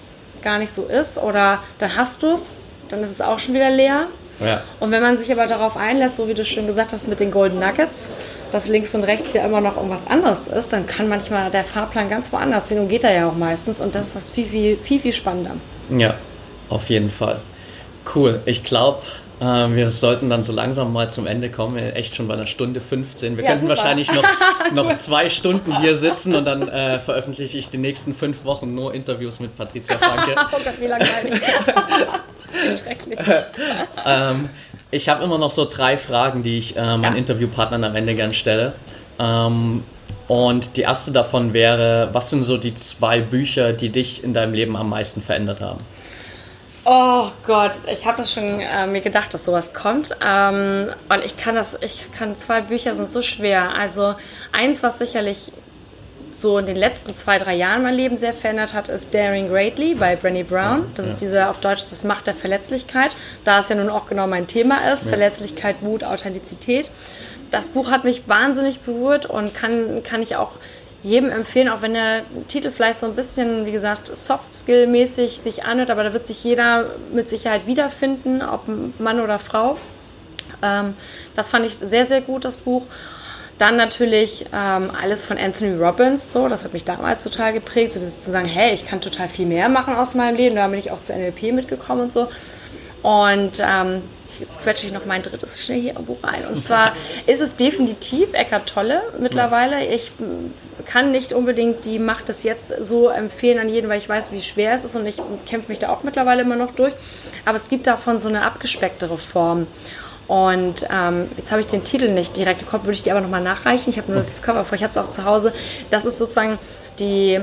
gar nicht so ist oder dann hast du es, dann ist es auch schon wieder leer. Ja. Und wenn man sich aber darauf einlässt, so wie du schon gesagt hast mit den Golden Nuggets, dass links und rechts ja immer noch irgendwas anderes ist, dann kann manchmal der Fahrplan ganz woanders hin und geht er ja auch meistens und das ist das viel, viel, viel, viel spannender. Ja, auf jeden Fall. Cool. Ich glaube, wir sollten dann so langsam mal zum Ende kommen. Echt schon bei einer Stunde 15. Wir ja, könnten super. wahrscheinlich noch, <laughs> noch zwei Stunden hier sitzen und dann äh, veröffentliche ich die nächsten fünf Wochen nur Interviews mit Patricia Franke. <laughs> oh Gott, wie langweilig. <laughs> Schrecklich. ähm, ich habe immer noch so drei Fragen, die ich äh, meinen ja. Interviewpartnern am Ende gern stelle. Ähm, und die erste davon wäre, was sind so die zwei Bücher, die dich in deinem Leben am meisten verändert haben? Oh Gott, ich habe das schon äh, mir gedacht, dass sowas kommt. Ähm, und ich kann das, ich kann zwei Bücher sind so schwer. Also eins, was sicherlich so in den letzten zwei, drei Jahren mein Leben sehr verändert hat, ist Daring Greatly bei Brené Brown. Das ja. ist diese, auf Deutsch, das Macht der Verletzlichkeit. Da es ja nun auch genau mein Thema ist, ja. Verletzlichkeit, Mut, Authentizität. das Buch hat mich wahnsinnig berührt und kann, kann ich auch jedem empfehlen, auch wenn der Titel vielleicht so ein bisschen, wie gesagt, Soft-Skill-mäßig sich anhört, aber da wird sich jeder mit Sicherheit wiederfinden, ob Mann oder Frau. Ähm, das fand ich sehr, sehr gut, das Buch. Dann natürlich ähm, alles von Anthony Robbins, so, das hat mich damals total geprägt, so dieses zu sagen, hey, ich kann total viel mehr machen aus meinem Leben. Da bin ich auch zu NLP mitgekommen und so. Und ähm, jetzt quetsche ich noch mein drittes schnell hier irgendwo rein. Und zwar ist es definitiv Eckart Tolle mittlerweile. Ich kann nicht unbedingt die Macht des Jetzt so empfehlen an jeden, weil ich weiß, wie schwer es ist und ich kämpfe mich da auch mittlerweile immer noch durch. Aber es gibt davon so eine abgespecktere Form. Und ähm, jetzt habe ich den Titel nicht direkt im Kopf, würde ich dir aber nochmal nachreichen. Ich habe nur das Cover vor, ich habe es auch zu Hause. Das ist sozusagen die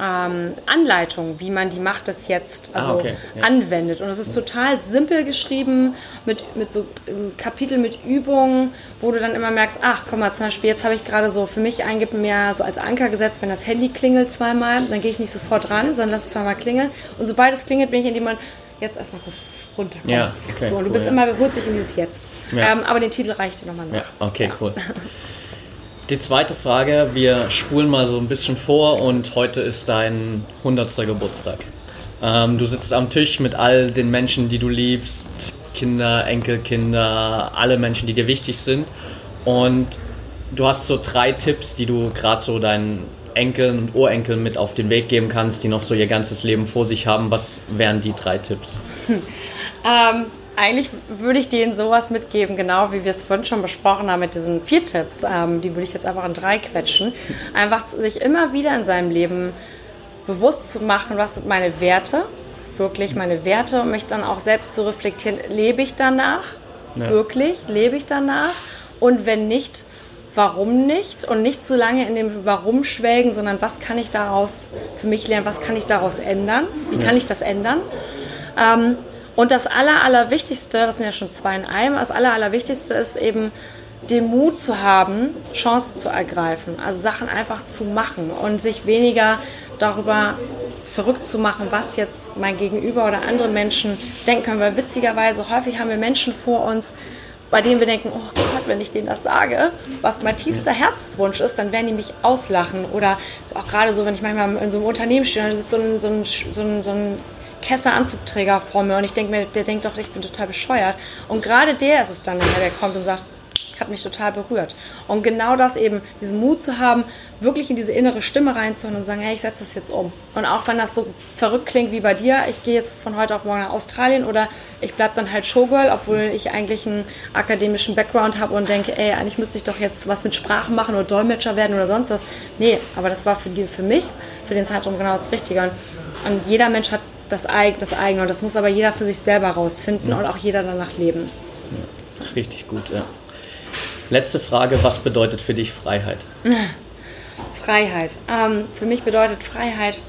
ähm, Anleitung, wie man die Macht des Jetzt ah, also ah, okay. ja. anwendet. Und es ist total simpel geschrieben, mit, mit so ähm, Kapitel mit Übungen, wo du dann immer merkst, ach, guck mal, zum Beispiel, jetzt habe ich gerade so für mich eingeben mir so als Anker gesetzt, wenn das Handy klingelt zweimal, dann gehe ich nicht sofort ran, sondern lass es zweimal klingeln. Und sobald es klingelt, bin ich in dem Moment, jetzt erstmal kurz runterkommen. Ja, okay, so, und du bist ja. immer, holt sich in dieses Jetzt. Ja. Ähm, aber den Titel reicht dir nochmal nach. Ja, okay, cool. <laughs> Die zweite Frage, wir spulen mal so ein bisschen vor und heute ist dein 100. Geburtstag. Ähm, du sitzt am Tisch mit all den Menschen, die du liebst, Kinder, Enkelkinder, alle Menschen, die dir wichtig sind. Und du hast so drei Tipps, die du gerade so deinen Enkeln und Urenkeln mit auf den Weg geben kannst, die noch so ihr ganzes Leben vor sich haben. Was wären die drei Tipps? Hm. <laughs> Ähm, eigentlich würde ich denen sowas mitgeben, genau wie wir es vorhin schon besprochen haben mit diesen vier Tipps. Ähm, die würde ich jetzt einfach in drei quetschen. Einfach sich immer wieder in seinem Leben bewusst zu machen, was sind meine Werte, wirklich meine Werte und mich dann auch selbst zu reflektieren, lebe ich danach? Ja. Wirklich? Lebe ich danach? Und wenn nicht, warum nicht? Und nicht zu lange in dem Warum schwelgen, sondern was kann ich daraus für mich lernen, was kann ich daraus ändern? Wie kann ich das ändern? Ähm, und das Aller, Allerwichtigste, das sind ja schon zwei in einem, das Aller, Allerwichtigste ist eben, den Mut zu haben, Chancen zu ergreifen, also Sachen einfach zu machen und sich weniger darüber verrückt zu machen, was jetzt mein Gegenüber oder andere Menschen denken können. Weil witzigerweise häufig haben wir Menschen vor uns, bei denen wir denken, oh Gott, wenn ich denen das sage, was mein tiefster Herzenswunsch ist, dann werden die mich auslachen. Oder auch gerade so, wenn ich manchmal in so einem Unternehmen stehe, dann sitzt so ein, so ein, so ein, so ein Kesser-Anzugträger vor mir und ich denke mir, der denkt doch, ich bin total bescheuert. Und gerade der ist es dann, der kommt und sagt, hat mich total berührt. Und genau das eben, diesen Mut zu haben, wirklich in diese innere Stimme reinzuhören und sagen, hey, ich setze das jetzt um. Und auch wenn das so verrückt klingt wie bei dir, ich gehe jetzt von heute auf morgen nach Australien oder ich bleibe dann halt Showgirl, obwohl ich eigentlich einen akademischen Background habe und denke, ey, eigentlich müsste ich doch jetzt was mit Sprachen machen oder Dolmetscher werden oder sonst was. Nee, aber das war für, die, für mich, für den Zeitraum genau das Richtige. Und jeder Mensch hat das, Eig das eigene. Und das muss aber jeder für sich selber rausfinden ja. und auch jeder danach leben. Ja, richtig gut, ja. Letzte Frage, was bedeutet für dich Freiheit? <laughs> Freiheit. Ähm, für mich bedeutet Freiheit,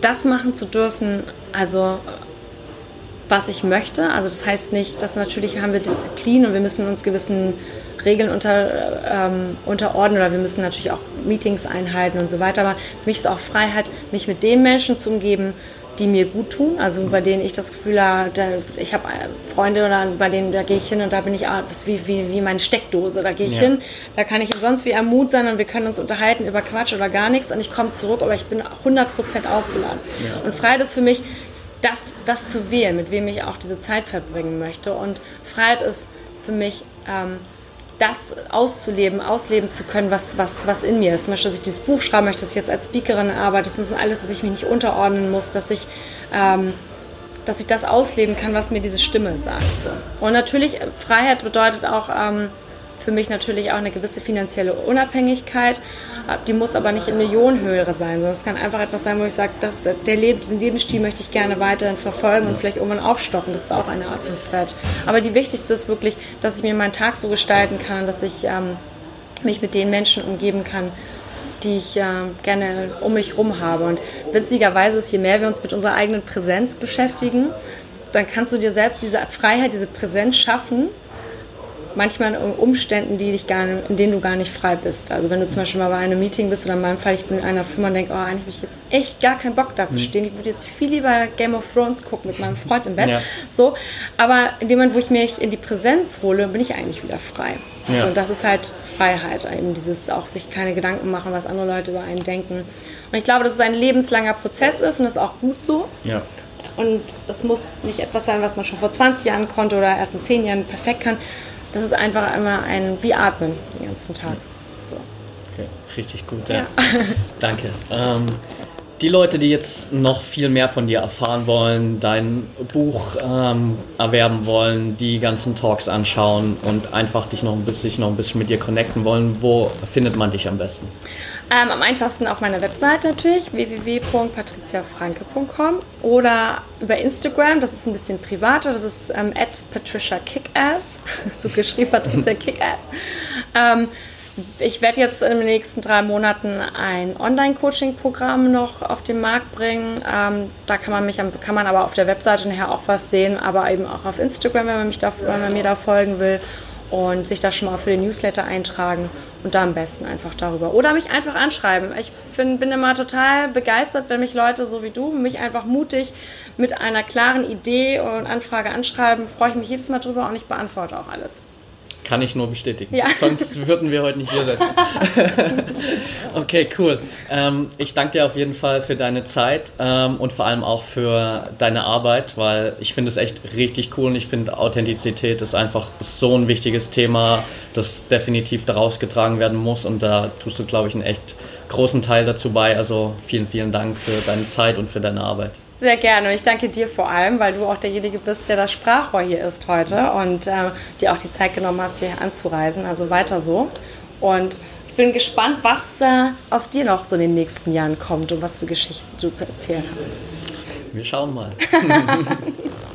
das machen zu dürfen, also was ich möchte. Also das heißt nicht, dass natürlich haben wir Disziplin und wir müssen uns gewissen Regeln unter, ähm, unterordnen oder wir müssen natürlich auch Meetings einhalten und so weiter. Aber für mich ist auch Freiheit, mich mit den Menschen zu umgeben, die mir gut tun, also bei denen ich das Gefühl habe, ich habe äh, Freunde oder bei denen, da gehe ich hin und da bin ich ah, wie, wie, wie meine Steckdose, da gehe ich ja. hin, da kann ich sonst wie am Mut sein und wir können uns unterhalten über Quatsch oder gar nichts und ich komme zurück, aber ich bin 100% aufgeladen. Ja. Und Freiheit ist für mich, das, das zu wählen, mit wem ich auch diese Zeit verbringen möchte und Freiheit ist für mich ähm, das auszuleben, ausleben zu können, was, was, was in mir ist. Zum Beispiel, dass ich dieses Buch schreiben möchte, dass ich jetzt als Speakerin arbeite. Das ist alles, dass ich mich nicht unterordnen muss, dass ich, ähm, dass ich das ausleben kann, was mir diese Stimme sagt. So. Und natürlich, Freiheit bedeutet auch ähm, für mich natürlich auch eine gewisse finanzielle Unabhängigkeit. Die muss aber nicht in Millionenhöhe sein, sondern es kann einfach etwas sein, wo ich sage, das, der Leben, diesen Lebensstil möchte ich gerne weiterhin verfolgen und vielleicht irgendwann aufstocken. Das ist auch eine Art von Freiheit. Aber die wichtigste ist wirklich, dass ich mir meinen Tag so gestalten kann, dass ich ähm, mich mit den Menschen umgeben kann, die ich äh, gerne um mich herum habe. Und witzigerweise ist, je mehr wir uns mit unserer eigenen Präsenz beschäftigen, dann kannst du dir selbst diese Freiheit, diese Präsenz schaffen manchmal in Umständen, die dich gar in denen du gar nicht frei bist. Also wenn du zum Beispiel mal bei einem Meeting bist oder in meinem Fall, ich bin in einer Firma und denke, oh, eigentlich habe ich jetzt echt gar keinen Bock da zu mhm. stehen. Ich würde jetzt viel lieber Game of Thrones gucken mit meinem Freund im Bett. Ja. So. Aber in dem Moment, wo ich mich in die Präsenz hole, bin ich eigentlich wieder frei. Ja. So, und das ist halt Freiheit, eben dieses auch sich keine Gedanken machen, was andere Leute über einen denken. Und ich glaube, dass es ein lebenslanger Prozess ist und das ist auch gut so. Ja. Und es muss nicht etwas sein, was man schon vor 20 Jahren konnte oder erst in 10 Jahren perfekt kann. Das ist einfach einmal ein wie Atmen den ganzen Tag. So. Okay, richtig gut, ja. ja. <laughs> Danke. Ähm, die Leute, die jetzt noch viel mehr von dir erfahren wollen, dein Buch ähm, erwerben wollen, die ganzen Talks anschauen und einfach dich noch ein bisschen, noch ein bisschen mit dir connecten wollen, wo findet man dich am besten? Ähm, am einfachsten auf meiner Webseite natürlich, www.patriziafranke.com oder über Instagram, das ist ein bisschen privater, das ist ähm, patriciakickass, <laughs> so geschrieben Patricia Kickass. Ähm, ich werde jetzt in den nächsten drei Monaten ein Online-Coaching-Programm noch auf den Markt bringen. Ähm, da kann man mich, kann man aber auf der Webseite nachher auch was sehen, aber eben auch auf Instagram, wenn man, mich da, wenn man mir da folgen will und sich da schon mal für den Newsletter eintragen und da am besten einfach darüber. Oder mich einfach anschreiben. Ich find, bin immer total begeistert, wenn mich Leute so wie du mich einfach mutig mit einer klaren Idee und Anfrage anschreiben. Freue ich mich jedes Mal drüber und ich beantworte auch alles. Kann ich nur bestätigen. Ja. <laughs> Sonst würden wir heute nicht hier sitzen. <laughs> okay, cool. Ähm, ich danke dir auf jeden Fall für deine Zeit ähm, und vor allem auch für deine Arbeit, weil ich finde es echt richtig cool und ich finde Authentizität ist einfach so ein wichtiges Thema, das definitiv daraus getragen werden muss und da tust du, glaube ich, einen echt großen Teil dazu bei. Also vielen, vielen Dank für deine Zeit und für deine Arbeit. Sehr gerne und ich danke dir vor allem, weil du auch derjenige bist, der das Sprachrohr hier ist heute und äh, dir auch die Zeit genommen hast, hier anzureisen. Also weiter so. Und ich bin gespannt, was äh, aus dir noch so in den nächsten Jahren kommt und was für Geschichten du zu erzählen hast. Wir schauen mal. <laughs>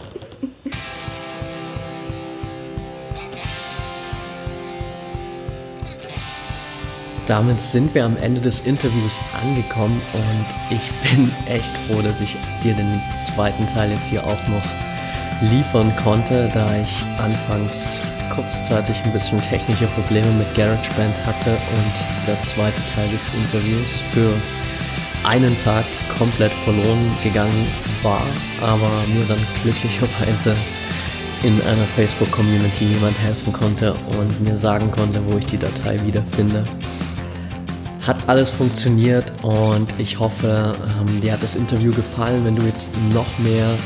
damit sind wir am Ende des Interviews angekommen und ich <laughs> bin echt froh, dass ich dir den zweiten Teil jetzt hier auch noch liefern konnte, da ich anfangs kurzzeitig ein bisschen technische Probleme mit GarageBand hatte und der zweite Teil des Interviews für einen Tag komplett verloren gegangen war, aber mir dann glücklicherweise in einer Facebook-Community jemand helfen konnte und mir sagen konnte, wo ich die Datei wiederfinde. Hat alles funktioniert und ich hoffe, ähm, dir hat das Interview gefallen. Wenn du jetzt noch mehr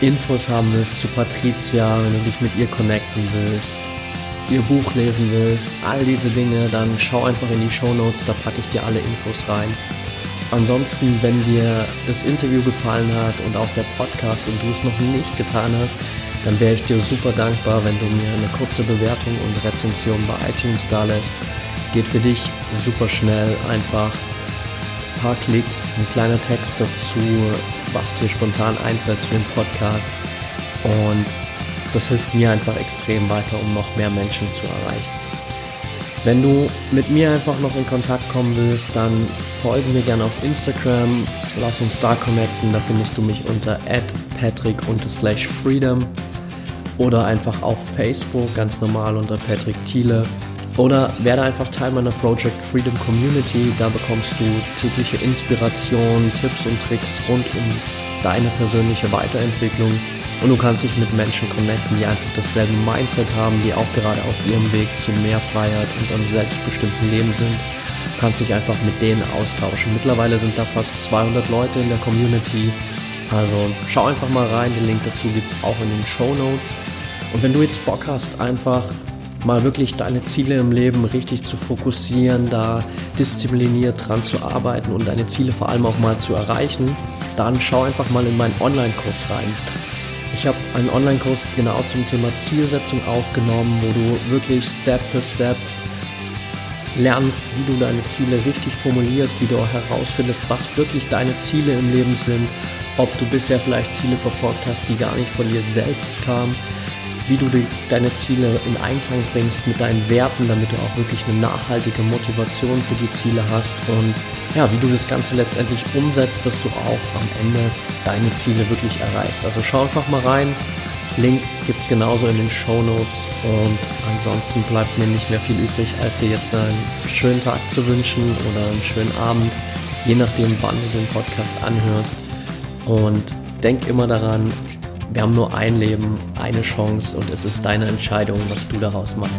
Infos haben willst zu Patricia, wenn du dich mit ihr connecten willst, ihr Buch lesen willst, all diese Dinge, dann schau einfach in die Show Notes, da packe ich dir alle Infos rein. Ansonsten, wenn dir das Interview gefallen hat und auch der Podcast und du es noch nicht getan hast, dann wäre ich dir super dankbar, wenn du mir eine kurze Bewertung und Rezension bei iTunes da lässt. Geht für dich super schnell, einfach ein paar Klicks, ein kleiner Text dazu, was dir spontan einfällt zu dem Podcast. Und das hilft mir einfach extrem weiter, um noch mehr Menschen zu erreichen. Wenn du mit mir einfach noch in Kontakt kommen willst, dann folge mir gerne auf Instagram, lass uns da connecten, da findest du mich unter patrick-freedom oder einfach auf Facebook ganz normal unter Patrick Thiele oder werde einfach Teil meiner Project Freedom Community. Da bekommst du tägliche Inspiration, Tipps und Tricks rund um deine persönliche Weiterentwicklung. Und du kannst dich mit Menschen connecten, die einfach dasselbe Mindset haben, die auch gerade auf ihrem Weg zu mehr Freiheit und einem selbstbestimmten Leben sind. Du kannst dich einfach mit denen austauschen. Mittlerweile sind da fast 200 Leute in der Community. Also schau einfach mal rein, den Link dazu gibt es auch in den Show Notes. Und wenn du jetzt Bock hast, einfach mal wirklich deine Ziele im Leben richtig zu fokussieren, da diszipliniert dran zu arbeiten und deine Ziele vor allem auch mal zu erreichen, dann schau einfach mal in meinen Online-Kurs rein. Ich habe einen Online-Kurs genau zum Thema Zielsetzung aufgenommen, wo du wirklich Step für Step lernst, wie du deine Ziele richtig formulierst, wie du auch herausfindest, was wirklich deine Ziele im Leben sind, ob du bisher vielleicht Ziele verfolgt hast, die gar nicht von dir selbst kamen wie du die, deine Ziele in Einklang bringst mit deinen Werten, damit du auch wirklich eine nachhaltige Motivation für die Ziele hast und ja, wie du das Ganze letztendlich umsetzt, dass du auch am Ende deine Ziele wirklich erreichst. Also schau einfach mal rein. Link gibt es genauso in den Show Notes und ansonsten bleibt mir nicht mehr viel übrig, als dir jetzt einen schönen Tag zu wünschen oder einen schönen Abend, je nachdem wann du den Podcast anhörst. Und denk immer daran, wir haben nur ein Leben, eine Chance und es ist deine Entscheidung, was du daraus machst.